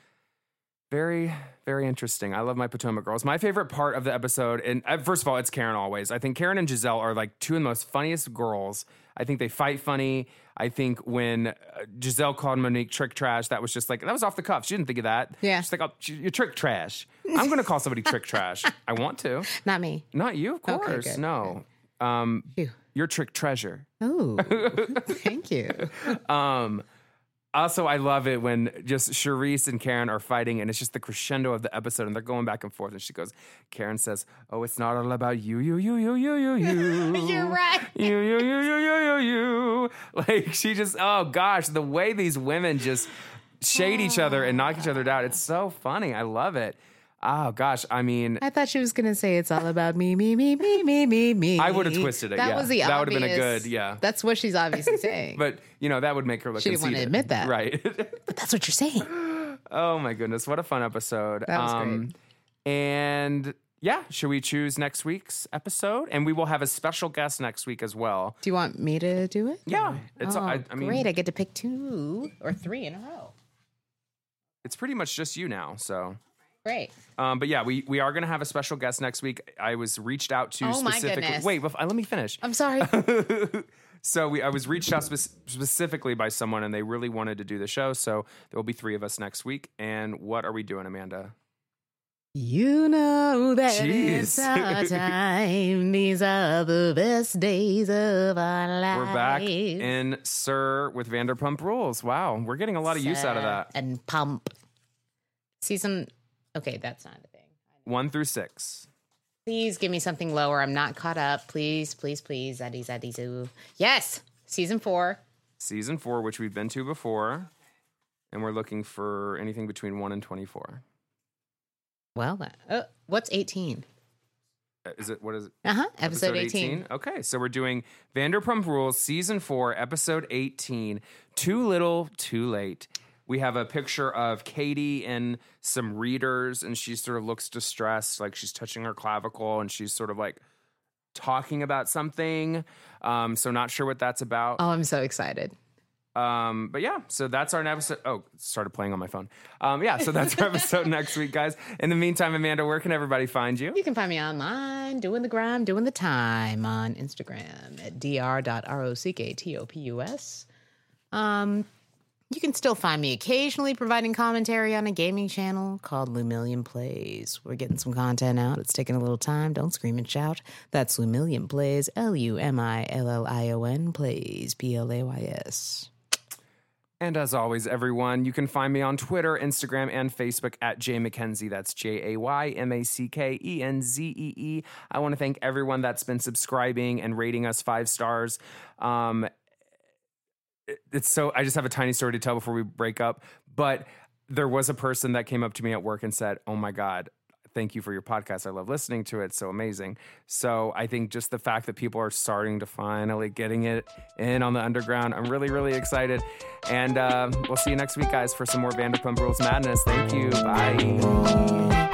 Very, very interesting. I love my Potomac girls. My favorite part of the episode, and uh, first of all, it's Karen always. I think Karen and Gizelle are like two of the most funniest girls. I think they fight funny. I think when uh, Gizelle called Monique trick trash, that was just like, that was off the cuff. She didn't think of that. Yeah. She's like, oh, you're trick trash. I'm going to call somebody trick trash. <laughs> I want to. Not me. Not you, of Okay, course. good, no. Um, you're trick treasure. Oh, <laughs> thank you. Um, also, I love it when just Charrisse and Karen are fighting, and it's just the crescendo of the episode, and they're going back and forth. And she goes, Karen says, "Oh, it's not all about you, you, you, you, you, you, you. <laughs> You're right. <laughs> You, you, you, you, you, you, you." Like she just, oh gosh, the way these women just shade each other and knock each other down. It's so funny. I love it. Oh gosh, I mean, I thought she was gonna say it's all about me, me, me, me, me, me, me. I would have twisted it. That yeah. was the that would have been a good, yeah. That's what she's obviously <laughs> saying. But you know that would make her look. She didn't wanna admit that. right? <laughs> but that's what you're saying. Oh my goodness, what a fun episode. That was great. Um, and yeah, should we choose next week's episode? And we will have a special guest next week as well. Do you want me to do it? Yeah, oh, it's. Oh, I, I mean, great. I get to pick two or three in a row. it's pretty much just you now. So, Great. um, but yeah, we we are going to have a special guest next week. I was reached out to Oh, my specifically. goodness. Wait, bef- let me finish. I'm sorry. <laughs> so we, I was reached out spec- specifically by someone, and they really wanted to do the show. So there will be three of us next week. And what are we doing, Amanda? You know that it's our <laughs> time. These are the best days of our lives. We're back in SUR with Vanderpump Rules. Wow, we're getting a lot of use out of that. And pump. Season. Okay, that's not a thing. One through six. Please give me something lower. I'm not caught up. Please, please, please. Zaddy, zaddy, zoo. Yes, season four. Season four, which we've been to before, and we're looking for anything between one and twenty-four. Well, uh, what's 18? Uh, Is it what is it? Uh huh. Episode, 18. Okay, so we're doing Vanderpump Rules season four, episode 18. Too little, too late. We have a picture of Katie and some readers, and she sort of looks distressed, like she's touching her clavicle, and she's sort of like talking about something. Um, so not sure what that's about. Oh, I'm so excited. Um, but yeah, so that's our episode. Oh, started playing on my phone. Um, yeah, so that's our episode <laughs> next week, guys. In the meantime, Amanda, where can everybody find you? You can find me online doing the grind, doing the time on Instagram at dr.rocktopus. Um, you can still find me occasionally providing commentary on a gaming channel called Lumillion Plays. We're getting some content out. It's taking a little time. Don't scream and shout. That's Lumillion Plays, L U M I L L I O N Plays, P L A Y S. And as always, everyone, you can find me on Twitter, Instagram, and Facebook at Jay McKenzie. That's J A Y M A C K E N Z E E. I want to thank everyone that's been subscribing and rating us five stars. Um, it's so, I just have a tiny story to tell before we break up. But there was a person that came up to me at work and said, Oh my God, thank you for your podcast. I love listening to it. It's so amazing. So I think just the fact that people are starting to finally getting it in on the underground, I'm really, really excited. And uh, we'll see you next week, guys, for some more Vanderpump Rules madness. Thank you. Bye.